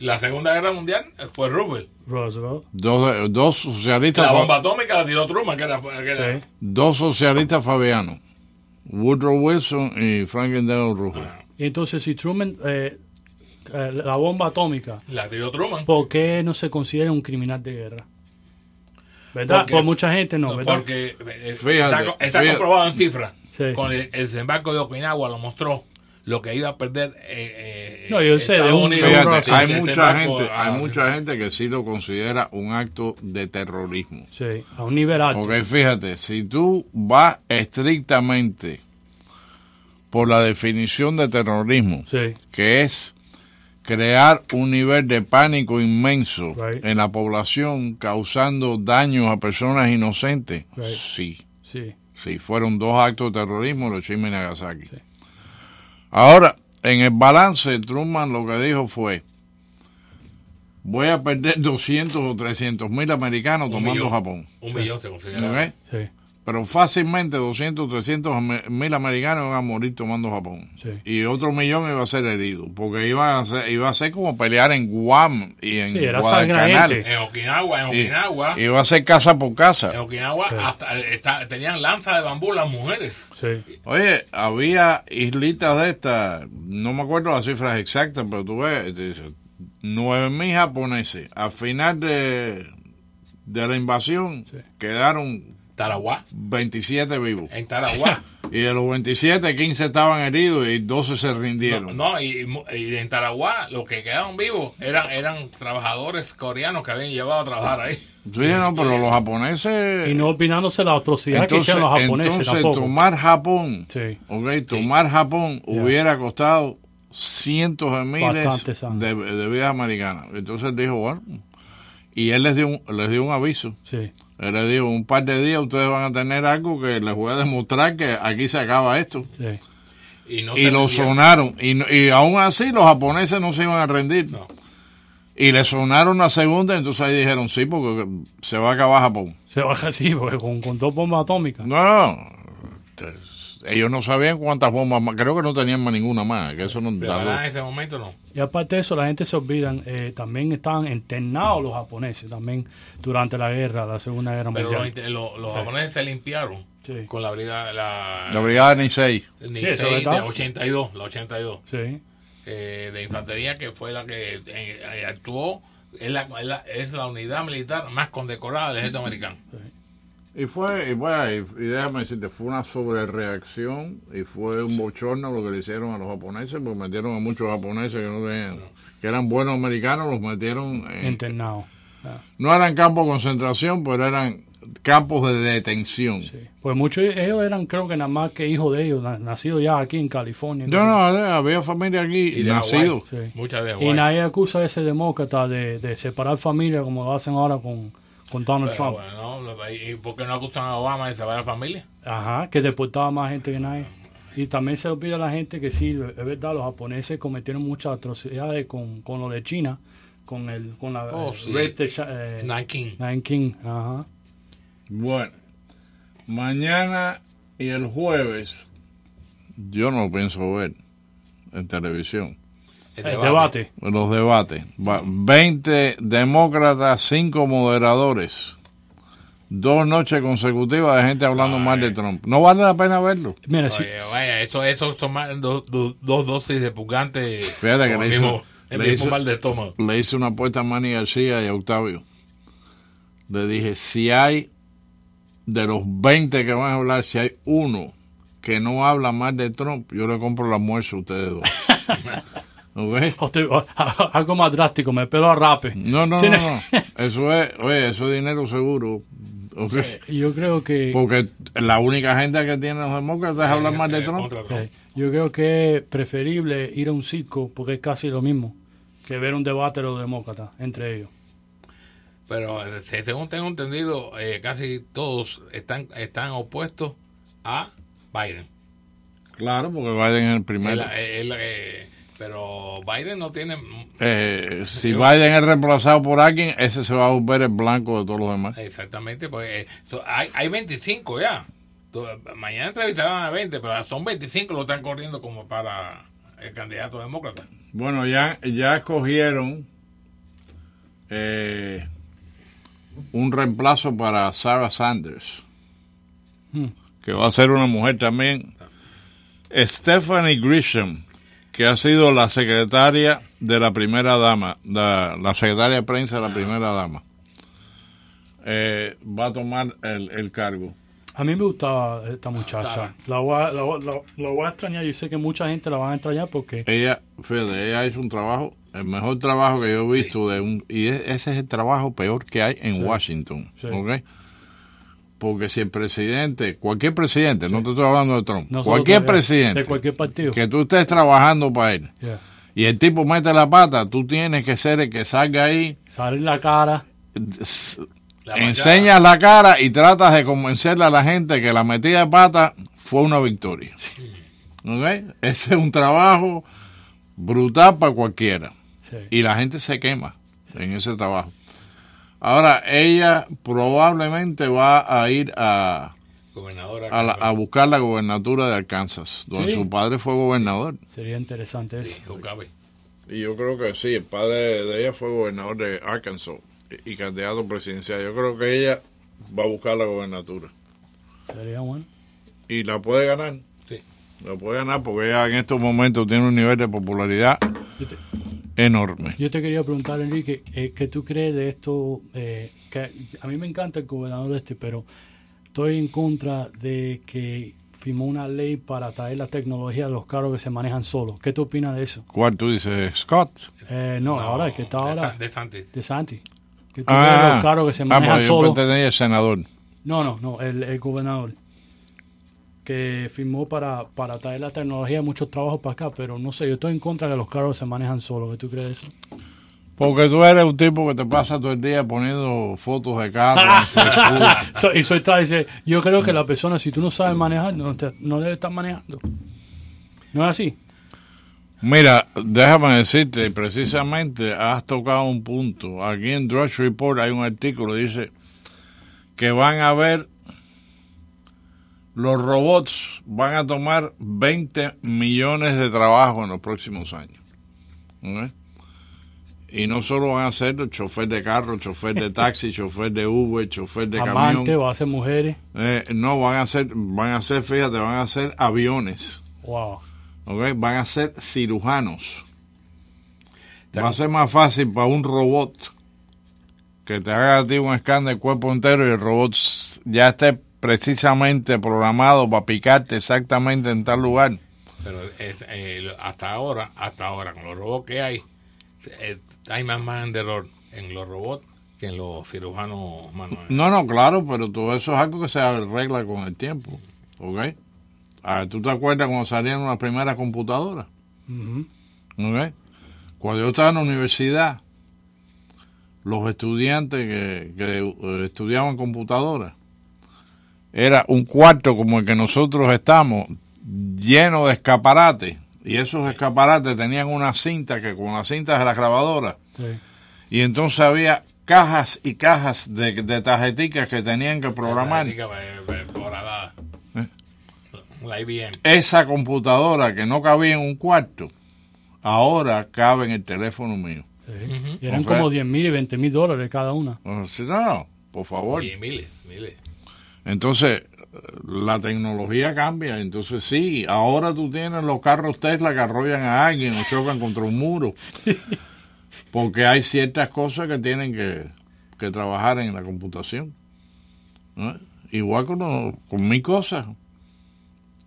La Segunda Guerra Mundial fue Roosevelt. Roosevelt. Dos, dos socialistas, La bomba atómica la tiró Truman, que era... que era- Sí. dos socialistas fabianos, Woodrow Wilson y Franklin Delano Roosevelt. Y entonces si Truman, eh, eh, la bomba atómica, La tiró Truman. ¿por qué no se considera un criminal de guerra? ¿Verdad? Porque- Por mucha gente no, ¿verdad? Porque eh, Fíjate, está, está fíjate. comprobado en cifras. Sí. Con el, el desembarco de Okinawa lo mostró lo que iba a perder. eh, eh, No, yo sé, de un-. Fíjate, Sí, hay mucha gente, a- hay mucha gente que sí lo considera un acto de terrorismo. Sí, a un nivel alto. Porque fíjate, si tú vas estrictamente por la definición de terrorismo, Sí. que es crear un nivel de pánico inmenso Right. en la población, causando daños a personas inocentes, Right. sí, Sí. sí, fueron dos actos de terrorismo, Hiroshima y Nagasaki. Ahora, en el balance, Truman lo que dijo fue, voy a perder 200 o 300 mil americanos Un tomando millón. Japón. Un millón se considera. Sí. Pero fácilmente 200 o 300 ame- mil americanos iban a morir tomando Japón. Sí. Y otro millón iba a ser herido. Porque iba a ser, iba a ser como pelear en Guam y en Sí, era Guadalcanal. En Okinawa, en Y- Okinawa. Iba a ser casa por casa. En Okinawa Sí. hasta, está- tenían lanza de bambú las mujeres. Sí. Oye, había islitas de estas, no me acuerdo las cifras exactas, pero tú ves, nueve mil japoneses. Al final de, de la invasión quedaron Tarawa. 27 vivos. En Tarawa. Y de los 27, 15 estaban heridos y 12 se rindieron. No, y, y en Tarawa los que quedaron vivos eran, eran trabajadores coreanos que habían llevado a trabajar ahí. Sí, no, pero los japoneses... Y no opinándose la atrocidad que Entonces, hicieron los japoneses entonces tampoco. tomar Japón, Sí. ok, tomar Japón hubiera costado cientos de miles de, de vidas americanas. Entonces dijo, bueno, y él les dio un, les dio un aviso. Sí. Él les dijo, un par de días ustedes van a tener algo que les voy a demostrar que aquí se acaba esto. Sí. Y, no y se lo sonaron. Y, y aún así los japoneses no se iban a rendir. No. Y le sonaron la segunda, entonces ahí dijeron, sí, porque se va a acabar Japón. Se baja así, porque con, con dos bombas atómicas. No, no. Ellos no sabían cuántas bombas más. Creo que no tenían más ninguna más. Que eso no Pero en ese momento no. Y aparte de eso, la gente se olvidan, eh, también estaban internados los japoneses también durante la guerra, la Segunda Guerra Pero los, Mundial. inte- los- los Sí. japoneses se limpiaron Sí. con la brigada. La, La brigada Nisei. Nisei Sí, de verdad. 82, la 82. Sí. eh, de infantería que fue la que eh, eh, actuó. Es la, es, la, es la unidad militar más condecorada del ejército americano. Y fue, y, bueno, y, y déjame decirte, fue una sobrereacción y fue un bochorno lo que le hicieron a los japoneses, porque metieron a muchos japoneses que no tenían, que eran buenos americanos, los metieron en, Internados. Ah. no eran campos de concentración, pero eran campos de detención. Pues muchos de ellos eran, creo que nada más que hijos de ellos, na- nacidos ya aquí en California. No, no, eh, había familia aquí Y de nacido. Sí. Muchas de Y nadie acusa a ese demócrata de, de separar familia como lo hacen ahora con, con Donald Pero Trump. bueno, ¿y por qué no acusan a Obama de salvar a la familia? Ajá, que deportaba más gente que nadie. Y también se olvida la gente que sí, es verdad, los japoneses cometieron muchas atrocidades con, con lo de China, con el con la Oh, eh, sí. de eh, Nanking. Nanking, ajá. Bueno, mañana y el jueves yo no lo pienso ver en televisión. El debate. Los debates. Va- 20 demócratas, 5 moderadores. Dos noches consecutivas de gente hablando mal de Trump. No vale la pena verlo. Mira, si, Oye, vaya, esto, esto toman dos, dos, dos dosis de purgante. Fíjate que le el mismo, hizo, le, mal de estómago. le hice una apuesta a Manny García y a Octavio. Le dije, si hay de los 20 que van a hablar, si hay uno que no habla mal de Trump, yo le compro el almuerzo a ustedes dos. ¿Ok? o te- o- algo más drástico, me pelo a rape. No, no, no, no. Eso es, oye, eso es dinero seguro. ¿ok? Yo creo que Porque la única agenda que tienen los demócratas es hablar mal de Trump. eh, yo creo que es preferible ir a un circo porque es casi lo mismo que ver un debate de los demócratas entre ellos. Pero eh, se- según tengo entendido, eh, casi todos están, están opuestos a Biden. Claro, porque Biden es el primero. Él- él, eh, pero Biden no tiene... Eh, si Biden es reemplazado por alguien, ese se va a volver el blanco de todos los demás. Exactamente, porque eh, so- hay, hay 25 ya. To- Mañana entrevistarán a 20, pero son 25 lo están corriendo como para el candidato demócrata. Bueno, ya, ya escogieron eh, un reemplazo para Sarah Sanders, Hmm. que va a ser una mujer también. Stephanie Grisham que ha sido la secretaria de la primera dama, la, la secretaria de prensa de la primera dama, eh, va a tomar el, el cargo. A mí me gustaba esta muchacha. La voy, a, la, voy- la- la voy a extrañar. Yo sé que mucha gente la va a extrañar porque Ella, fíjate, ella hizo un trabajo, el mejor trabajo que yo he visto de un, y e- ese es el trabajo peor que hay en Sí. Washington, Sí. ¿ok? Porque si el presidente, cualquier presidente, no te estoy hablando de Trump, cualquier todavía- presidente de cualquier partido. que tú estés trabajando para él Yeah. y el tipo mete la pata, tú tienes que ser el que salga ahí, sale la cara. enseñas la cara y tratas de convencerle a la gente que la metida de pata fue una victoria. ¿Ok? Ese es un trabajo brutal para cualquiera. Sí. Y la gente se quema en ese trabajo. Ahora, ella probablemente va a ir a, Gobernadora. a, la- a buscar la gobernatura de Arkansas, donde Sí. su padre fue gobernador. Sería interesante eso. Y yo creo que sí, el padre de ella fue gobernador de Arkansas y, y candidato presidencial. Yo creo que ella va a buscar la gobernatura. Sería bueno. Y la puede ganar. La puede ganar porque ella en estos momentos tiene un nivel de popularidad enorme. Yo te quería preguntar, Enrique, eh, ¿qué tú crees de esto? eh, que a mí me encanta el gobernador este, pero estoy en contra de que firmó una ley para traer la tecnología a los carros que se manejan solos. ¿Qué tú opinas de eso? ¿Cuál tú dices? Scott. Eh, no, ahora el que está ahora. De Santi. De Santi. ¿Qué tú crees de los carros que se ah, manejan pues solos? tenía el senador. No, no, no, el, el gobernador que firmó para, para traer la tecnología, muchos trabajos para acá, pero no sé, yo estoy en contra de que los carros se manejan solos. ¿Qué tú crees eso? Porque tú eres un tipo que te pasa todo el día poniendo fotos de carros. So- y soy tal, dice, yo creo que la persona, si tú no sabes manejar, no, te- no debe estar manejando. ¿No es así? Mira, déjame decirte, precisamente has tocado un punto. Aquí en Drudge Report hay un artículo que dice que van a ver los robots van a tomar 20 millones de trabajos en los próximos años. Y no solo van a ser los chofer de carro, chofer de taxi, chofer de Uber, chofer de Amante, camión. va a ser mujeres. Eh, no, van a ser, van a ser, fíjate, van a ser aviones. Wow. ¿ok? Van a ser cirujanos. Va a ser más fácil para un robot que te haga a ti un escáner del cuerpo entero y el robot ya esté precisamente programado para picarte exactamente en tal lugar. Pero es, eh, hasta ahora, hasta ahora, con los robots que hay, eh, hay más margen de error en los robots que en los cirujanos manuales. No, no, claro, pero todo eso es algo que se arregla con el tiempo. ¿Ok? Ah, ¿Tú te acuerdas cuando salieron las primeras computadoras? ¿ok? Cuando yo estaba en la universidad, los estudiantes que, que, eh, estudiaban computadoras, era un cuarto como el que nosotros estamos, lleno de escaparates. Y esos escaparates tenían una cinta que con las cintas de la grabadora. Sí. Y entonces había cajas y cajas de, de tarjeticas que tenían que programar. La ética, eh, eh, dorada. La IBM. Esa computadora que no cabía en un cuarto, ahora cabe en el teléfono mío. Sí. Y eran como 10 mil y 20 mil dólares cada una. O sea, No, no, por favor. Y miles, miles. Entonces, la tecnología cambia. Entonces, sí, ahora tú tienes los carros Tesla que arrollan a alguien o chocan contra un muro. Porque hay ciertas cosas que tienen que, que trabajar en la computación. ¿no? Igual con, con mil cosas.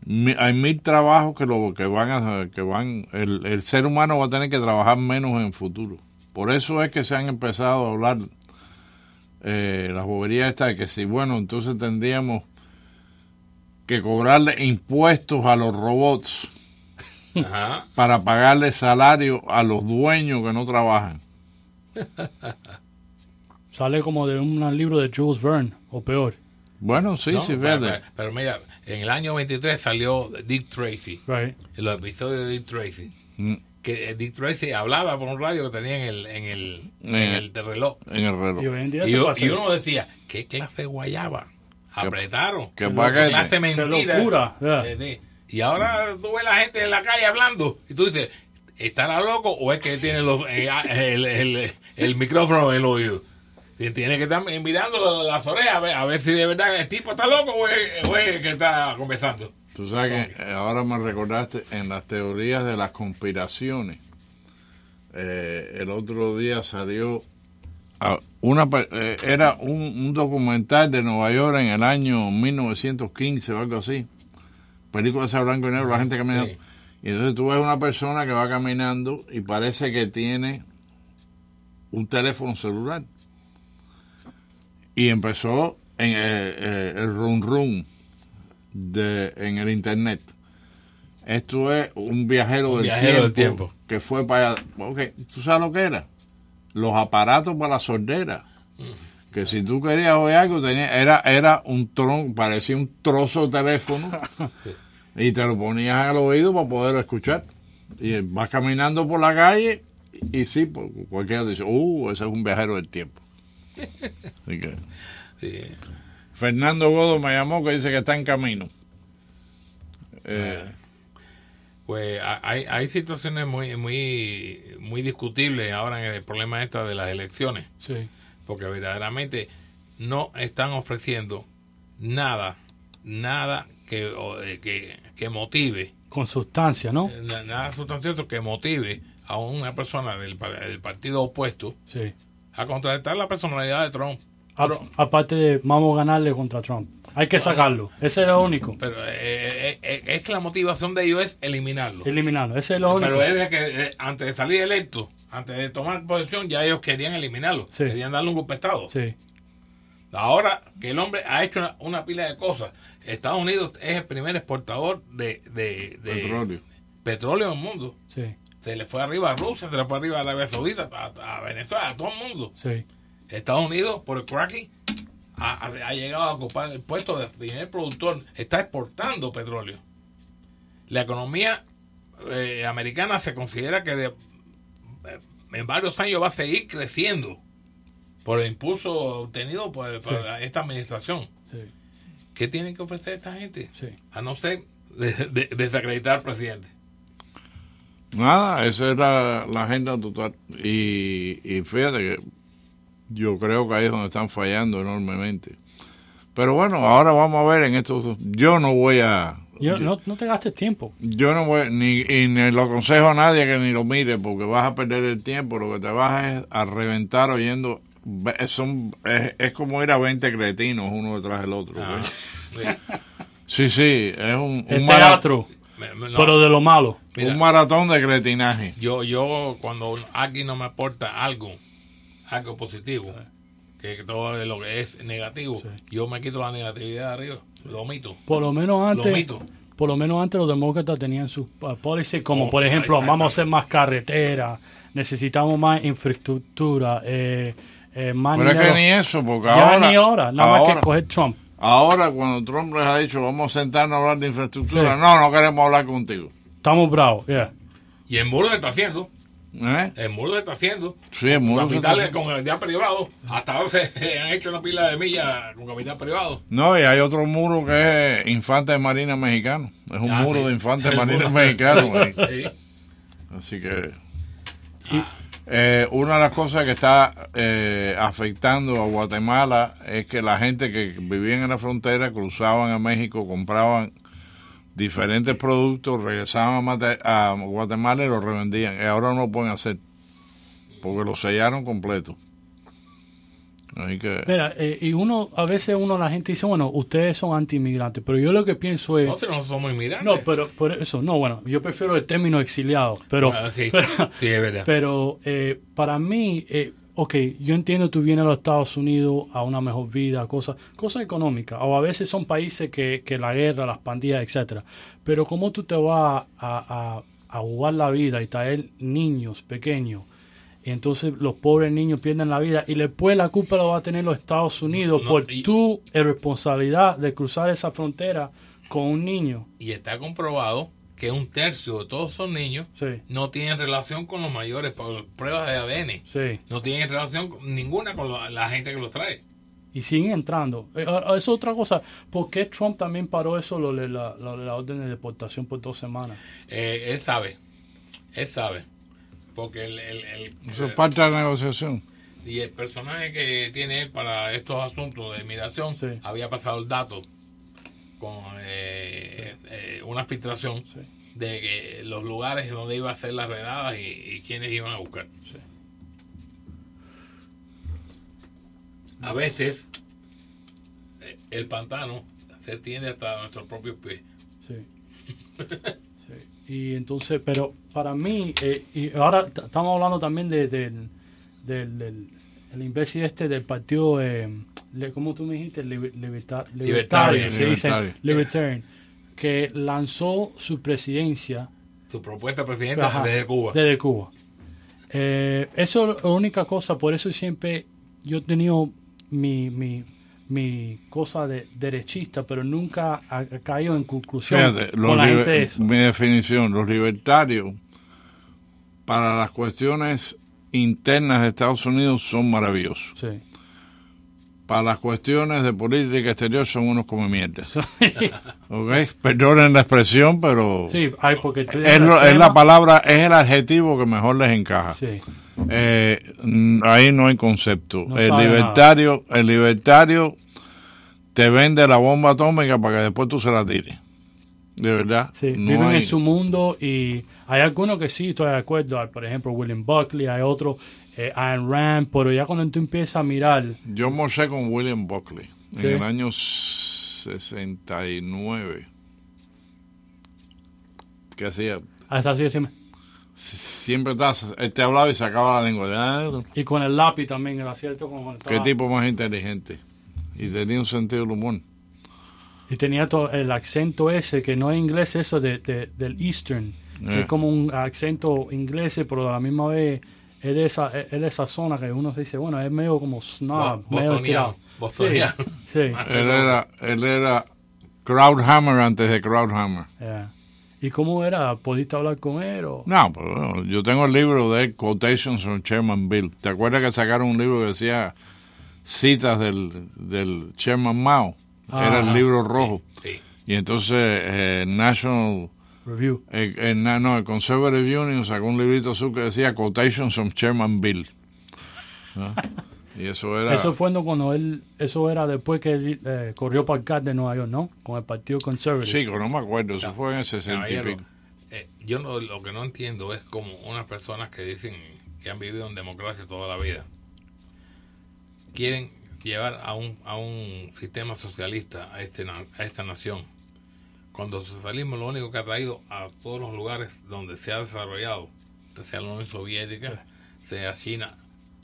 Mi- hay mil trabajos que lo que van a que van el, el ser humano va a tener que trabajar menos en el futuro por eso es que se han empezado a hablar eh, las boberías estas de que si bueno entonces tendríamos que cobrarle impuestos a los robots Ajá. para pagarle salario a los dueños que no trabajan Sale como de un libro de Jules Verne, o peor. bueno sí No, sí pero, pero- pero mira, en el año 23 salió Dick Tracy. Right. En los episodios de Dick Tracy. Mm, Que eh, Dick Tracy hablaba por un radio que tenía en el, en el, en el de reloj. en el reloj Y uno decía, ¿qué clase de guayaba? Apretaron. qué ¿Qué paquete. clase de Qué mentira. locura. Eh. Y ahora tú ves la gente en la calle hablando y tú dices, ¿estará loco o es que tiene los, eh, ah, el, el- el micrófono en el oído? Tiene que estar mirando la- las orejas a ver, a ver si de verdad el tipo está loco o es, o es el que está conversando. Tú sabes que eh, ahora me recordaste en las teorías de las conspiraciones. eh, el otro día salió ah, una eh, era un, un documental de Nueva York en el año 1915 o algo así. Película esa blanco y negro, la gente caminando. Sí. Y entonces tú ves una persona que va caminando y parece que tiene un teléfono celular. Y empezó en el, eh, el run run de, en el internet. Esto es un viajero, Un del, viajero del tiempo, que fue para allá. Ok, ¿tú sabes lo que era? Los aparatos para la sordera. Que si tú querías oír algo, tenía, era, era un tron, parecía un trozo de teléfono y te lo ponías al oído para poder escuchar. Y vas caminando por la calle y, y sí, pues, cualquiera dice, uh, ese es un viajero del tiempo. Así que, Sí. Fernando Godo me llamó que dice que está en camino. Eh, Pues ha- hay, hay situaciones muy muy muy discutibles ahora en el problema esta de las elecciones. Sí. Porque verdaderamente no están ofreciendo nada, nada que, eh, que, que motive, Con sustancia, ¿no? na- nada sustancioso que motive a una persona del, pa- del partido opuesto Sí. a contratar la personalidad de Trump. A- aparte de vamos a ganarle contra Trump. Hay que sacarlo. Ese es lo único. Pero eh, eh, eh, es que la motivación de ellos es eliminarlo. Eliminarlo. Ese es lo único. Pero es de que eh, antes de salir electo, antes de tomar posesión, ya ellos querían eliminarlo. Sí. Querían darle un golpe de Estado. Sí. Ahora que el hombre ha hecho una, una pila de cosas, Estados Unidos es el primer exportador de, de, de petróleo. petróleo en el mundo. Sí. Se le fue arriba a Rusia, se le fue arriba a Arabia Saudita, a, a Venezuela, a todo el mundo. Sí. Estados Unidos, por el cracking, ha, ha- ha llegado a ocupar el puesto de primer productor, está exportando petróleo. La economía eh, americana se considera que de- eh, en varios años va a seguir creciendo por el impulso obtenido por, por Sí. esta administración. Sí. ¿Qué tienen que ofrecer esta gente? Sí. A no ser de- de- desacreditar al presidente. Nada, esa era la agenda total. Y, y fíjate que yo creo que ahí es donde están fallando enormemente. Pero bueno, ahora vamos a ver en estos... Yo no voy a... Yo- no, no te gastes tiempo. Yo no voy, ni, y ni lo aconsejo a nadie que ni lo mire, porque vas a perder el tiempo, lo que te vas es a reventar oyendo, son, es, es como ir a 20 cretinos uno detrás del otro. Ah. Sí, sí, es un, un mara- teatro. No. Pero de lo malo. Mira. un maratón de cretinaje. Yo, yo cuando alguien no me aporta algo, algo positivo, que que todo lo que es negativo, yo me quito la negatividad de arriba, lo omito. Por lo menos Lo antes. omito. Por lo menos antes los demócratas tenían sus uh, policies como Oh, por ejemplo vamos a hacer más carretera, necesitamos más infraestructura, eh, eh, más Pero es que ni eso, porque Ya ahora... ni ahora, nada más que coger Trump. Ahora, cuando Trump les ha dicho, vamos a sentarnos a hablar de infraestructura, Sí. no, no queremos hablar contigo. Estamos bravos, yeah. Y el muro se está haciendo, ¿Eh? el muro se está haciendo. Sí, el muro Capitales con capital privado. Hasta ahora se han hecho una pila de millas con capital privado. No, y hay otro muro que es Infante de Marina Mexicano. Es un Ah, muro sí. de Infante de Marina. Mexicano. Sí. Así que... eh, una de las cosas que está eh, afectando a Guatemala es que la gente que vivía en la frontera cruzaban a México, compraban diferentes productos, regresaban a, Guatemala y los revendían. Y ahora no lo pueden hacer porque lo sellaron completo. Así que... Mira, eh, y uno, a veces uno, la gente dice, bueno, ustedes son anti-inmigrantes, pero yo lo que pienso es... Nosotros no somos inmigrantes. No, pero por eso, no, bueno, yo prefiero el término exiliado, pero... Ah, sí. pero, Sí, es verdad. pero, eh, para mí, eh, ok, yo entiendo tú vienes a los Estados Unidos a una mejor vida, cosas cosas económicas, o a veces son países que, que la guerra, las pandillas, etcétera. Pero cómo tú te vas a, a, a jugar la vida y traer niños pequeños, y entonces los pobres niños pierden la vida, y después la culpa la va a tener los Estados Unidos No, por y- tu irresponsabilidad de cruzar esa frontera con un niño. Y está comprobado que un tercio de todos esos niños Sí. no tienen relación con los mayores por pruebas de ADN. Sí. No tienen relación con- ninguna con la, la gente que los trae. y siguen entrando. Eh, ah, es otra cosa. ¿Por qué Trump también paró eso, lo la, lo de la orden de deportación por dos semanas? Eh, él sabe, él sabe. Porque el, el, el- Eso es parte de la negociación. y el personaje que tiene él para estos asuntos de inmigración había pasado el dato con eh, eh, una filtración de que los lugares donde iba a hacer las redadas y, y quiénes iban a buscar. A veces eh, el pantano se tiende hasta nuestros propios pies. Y entonces, pero para mí, eh, y ahora estamos hablando también de, del, del, del el imbécil este del partido, eh, ¿cómo tú me dijiste? Liber- liberta- libertario, Libertario. se dice, libertarian, que lanzó su presidencia Su propuesta presidenta Ajá, desde Cuba. Desde Cuba. Eh, eso es la única cosa, por eso siempre yo he tenido mi, mi, mi cosa de derechista, pero nunca ha, caído en conclusión Fíjate, con la gente eso. mi definición, los libertarios para las cuestiones internas de Estados Unidos son maravillosos. Sí. Para las cuestiones de política exterior son unos come mierdas. ¿Ok? Perdonen la expresión, pero Sí, ay, porque es, lo- es la palabra, es el adjetivo que mejor les encaja. Sí. Eh, ahí no hay concepto. No el libertario, el libertario te vende la bomba atómica para que después tú se la tires. De verdad. Sí, no viven hay- en su mundo y hay algunos que sí estoy de acuerdo, por ejemplo William Buckley, hay otro, eh, Ayn Rand, pero ya cuando tú empiezas a mirar, Yo morcé con William Buckley Sí. en el año 69. ¿Qué hacía? hasta así decirme, Siempre él te hablaba y sacaba la lengua. Ah, y con el lápiz también, el acierto con Qué tipo más inteligente. Y tenía un sentido del humor. Y tenía todo el acento ese, que no es inglés, eso de, de- del Eastern, que Eh. es como un acento inglés, pero a la misma vez es de esa, es de esa zona que uno se dice, bueno, es medio como snob, Bo- medio bostoniano, tirado. bostoniano. Sí, sí. Él era, él era Crowdhammer antes de Crowdhammer. Yeah. ¿Y cómo era? ¿Pudiste hablar con él? O? No, pero bueno, yo tengo el libro de Quotations from Chairman Bill. ¿Te acuerdas que sacaron un libro que decía citas del, del Chairman Mao? Era el libro rojo. Sí. Y entonces eh, National... Review. El, el na- no, el Conservative Union sacó un librito azul que decía Quotations from Chairman Bill. ¿No? Y eso era... Eso fue cuando él, eso era después que él eh, corrió para alcalde de Nueva York, ¿no? Con el Partido Conservative. Sí, que no me acuerdo, eso fue en el 60 y pico. eh, yo no, lo que no entiendo es como unas personas que dicen que han vivido en democracia toda la vida quieren llevar a un, a un sistema socialista a, este, na- a esta nación. Cuando el socialismo lo único que ha traído a todos los lugares donde se ha desarrollado, sea la Unión Soviética, sea China,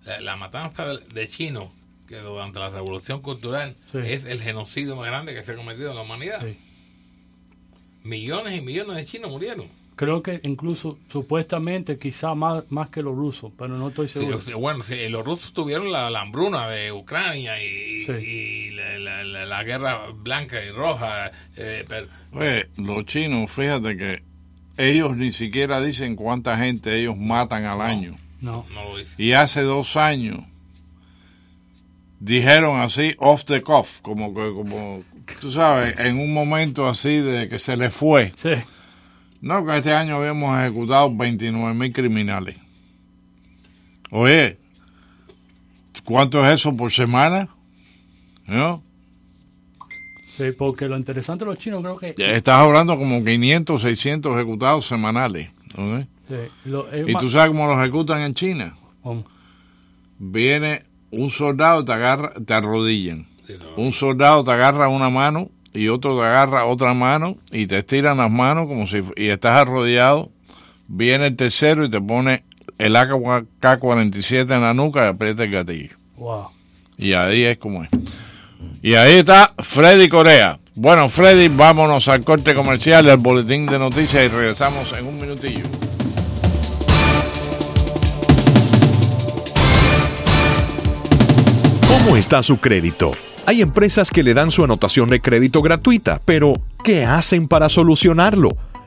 la, la matanza de, de chinos que durante la revolución cultural Sí. es el genocidio más grande que se ha cometido en la humanidad. Millones y millones de chinos murieron. Creo que incluso supuestamente quizá más, más que los rusos, pero no estoy Sí, seguro. sea, bueno, sí, los rusos tuvieron la, la hambruna de Ucrania y, Sí. y la, guerra blanca y roja. eh, pero, Oye, los chinos, fíjate que ellos ni siquiera dicen cuánta gente ellos matan al año. No. no lo dice. Y hace dos años dijeron así, off the cuff, como que, como, tú sabes, en un momento así de que se le fue. Sí. No, que este año habíamos ejecutado 29 mil criminales. Oye, ¿cuánto es eso por semana? ¿No? Sí, porque lo interesante de los chinos creo que... Estás hablando como 500, 600 ejecutados semanales. ¿Y más- tú sabes cómo los ejecutan en China? ¿Cómo? Viene un soldado, te agarra, te arrodillan. Un soldado te agarra una mano y otro te agarra otra mano y te estiran las manos como si y estás arrodillado. Viene el tercero y te pone el AK-47 en la nuca y aprieta el gatillo. Wow. Y ahí es como es. Y ahí está Freddy Corea. Bueno, Freddy, vámonos al corte comercial, al boletín de noticias y regresamos en un minutillo. ¿Cómo está su crédito? Hay empresas que le dan su anotación de crédito gratuita, pero ¿qué hacen para solucionarlo?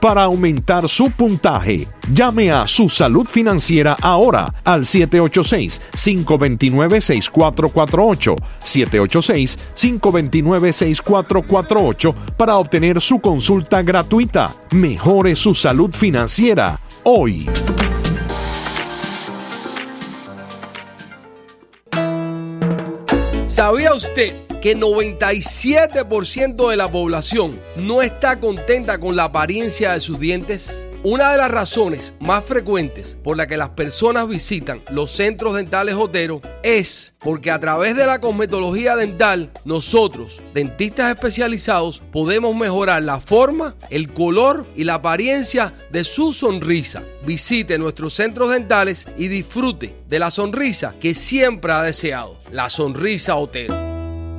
para aumentar su puntaje. Llame a su salud financiera ahora al 786-529-6448. 786-529-6448 para obtener su consulta gratuita. Mejore su salud financiera hoy. ¿Sabía usted que 97% de la población no está contenta con la apariencia de sus dientes? Una de las razones más frecuentes por la que las personas visitan los centros dentales Otero es porque a través de la cosmetología dental nosotros, dentistas especializados, podemos mejorar la forma, el color y la apariencia de su sonrisa. Visite nuestros centros dentales y disfrute de la sonrisa que siempre ha deseado, la sonrisa Otero.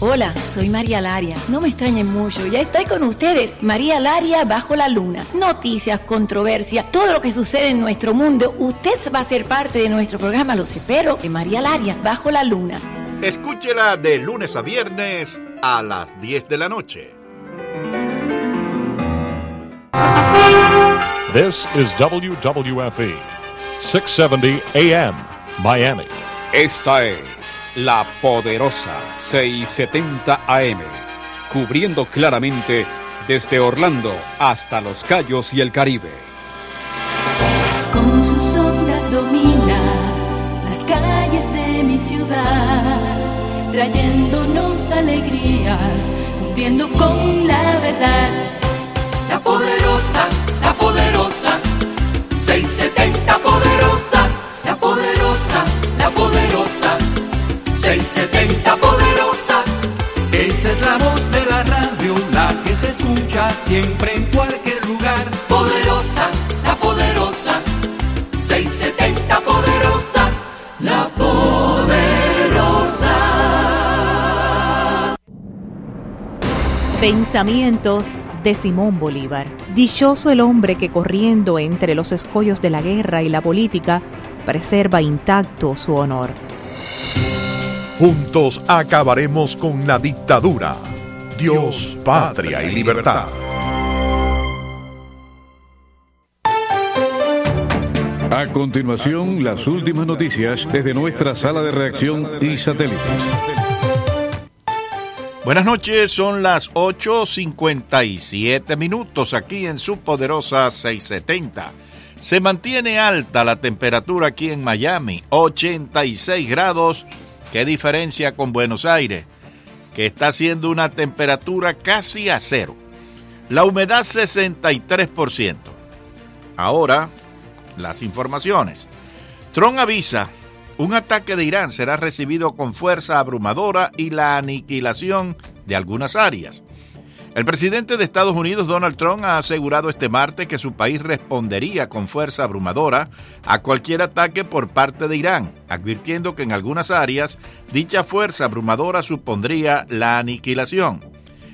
Hola, soy María Laria. No me extrañen mucho, ya estoy con ustedes. María Laria bajo la luna. Noticias, controversia, todo lo que sucede en nuestro mundo. Usted va a ser parte de nuestro programa, los espero, de María Laria bajo la luna. Escúchela de lunes a viernes a las 10 de la noche. This is WWFE, 670 AM, Miami. Esta es la poderosa 670 AM, cubriendo claramente desde Orlando hasta Los Cayos y el Caribe. Con sus ondas domina las calles de mi ciudad, trayéndonos alegrías, cumpliendo con la verdad. La poderosa, la poderosa, 670 poderosa, la poderosa, la poderosa, 670 poderosa. Esa es la voz de la radio, la que se escucha siempre en cualquier lugar. Poderosa, la poderosa, 670 poderosa, la poderosa. Pensamientos de Simón Bolívar. Dichoso el hombre que corriendo entre los escollos de la guerra y la política preserva intacto su honor. Juntos acabaremos con la dictadura. Dios, patria y libertad. A continuación, las últimas noticias desde nuestra sala de reacción y satélites. Buenas noches, son las 8.57 minutos aquí en su poderosa 670. Se mantiene alta la temperatura aquí en Miami, 86 grados. ¿Qué diferencia con Buenos Aires? Que está haciendo una temperatura casi a cero. La humedad 63%. Ahora, las informaciones. Trump avisa, un ataque de Irán será recibido con fuerza abrumadora y la aniquilación de algunas áreas. El presidente de Estados Unidos, Donald Trump, ha asegurado este martes que su país respondería con fuerza abrumadora a cualquier ataque por parte de Irán, advirtiendo que en algunas áreas dicha fuerza abrumadora supondría la aniquilación.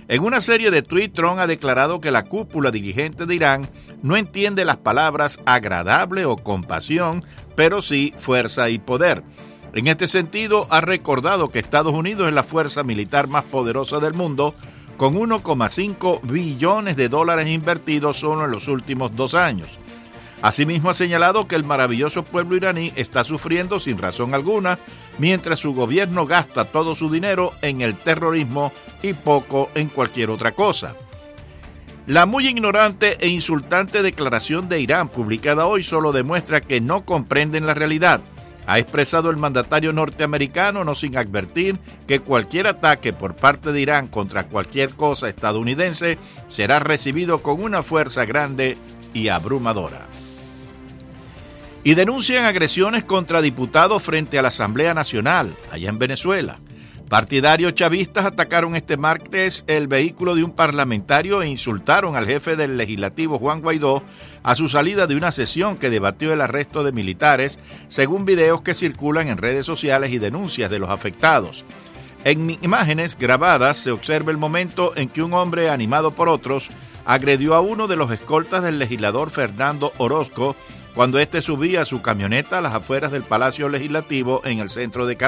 En una serie de tweets, Trump ha declarado que la cúpula dirigente de Irán no entiende las palabras agradable o compasión, pero sí fuerza y poder. En este sentido, ha recordado que Estados Unidos es la fuerza militar más poderosa del mundo, con 1,5 billones de dólares invertidos solo en los últimos dos años. Asimismo ha señalado que el maravilloso pueblo iraní está sufriendo sin razón alguna, mientras su gobierno gasta todo su dinero en el terrorismo y poco en cualquier otra cosa. La muy ignorante e insultante declaración de Irán publicada hoy solo demuestra que no comprenden la realidad. Ha expresado el mandatario norteamericano no sin advertir que cualquier ataque por parte de Irán contra cualquier cosa estadounidense será recibido con una fuerza grande y abrumadora. Y denuncian agresiones contra diputados frente a la Asamblea Nacional, allá en Venezuela. Partidarios chavistas atacaron este martes el vehículo de un parlamentario e insultaron al jefe del legislativo Juan Guaidó a su salida de una sesión que debatió el arresto de militares, según videos que circulan en redes sociales y denuncias de los afectados. En imágenes grabadas se observa el momento en que un hombre animado por otros agredió a uno de los escoltas del legislador Fernando Orozco cuando éste subía su camioneta a las afueras del Palacio Legislativo en el centro de Caracas.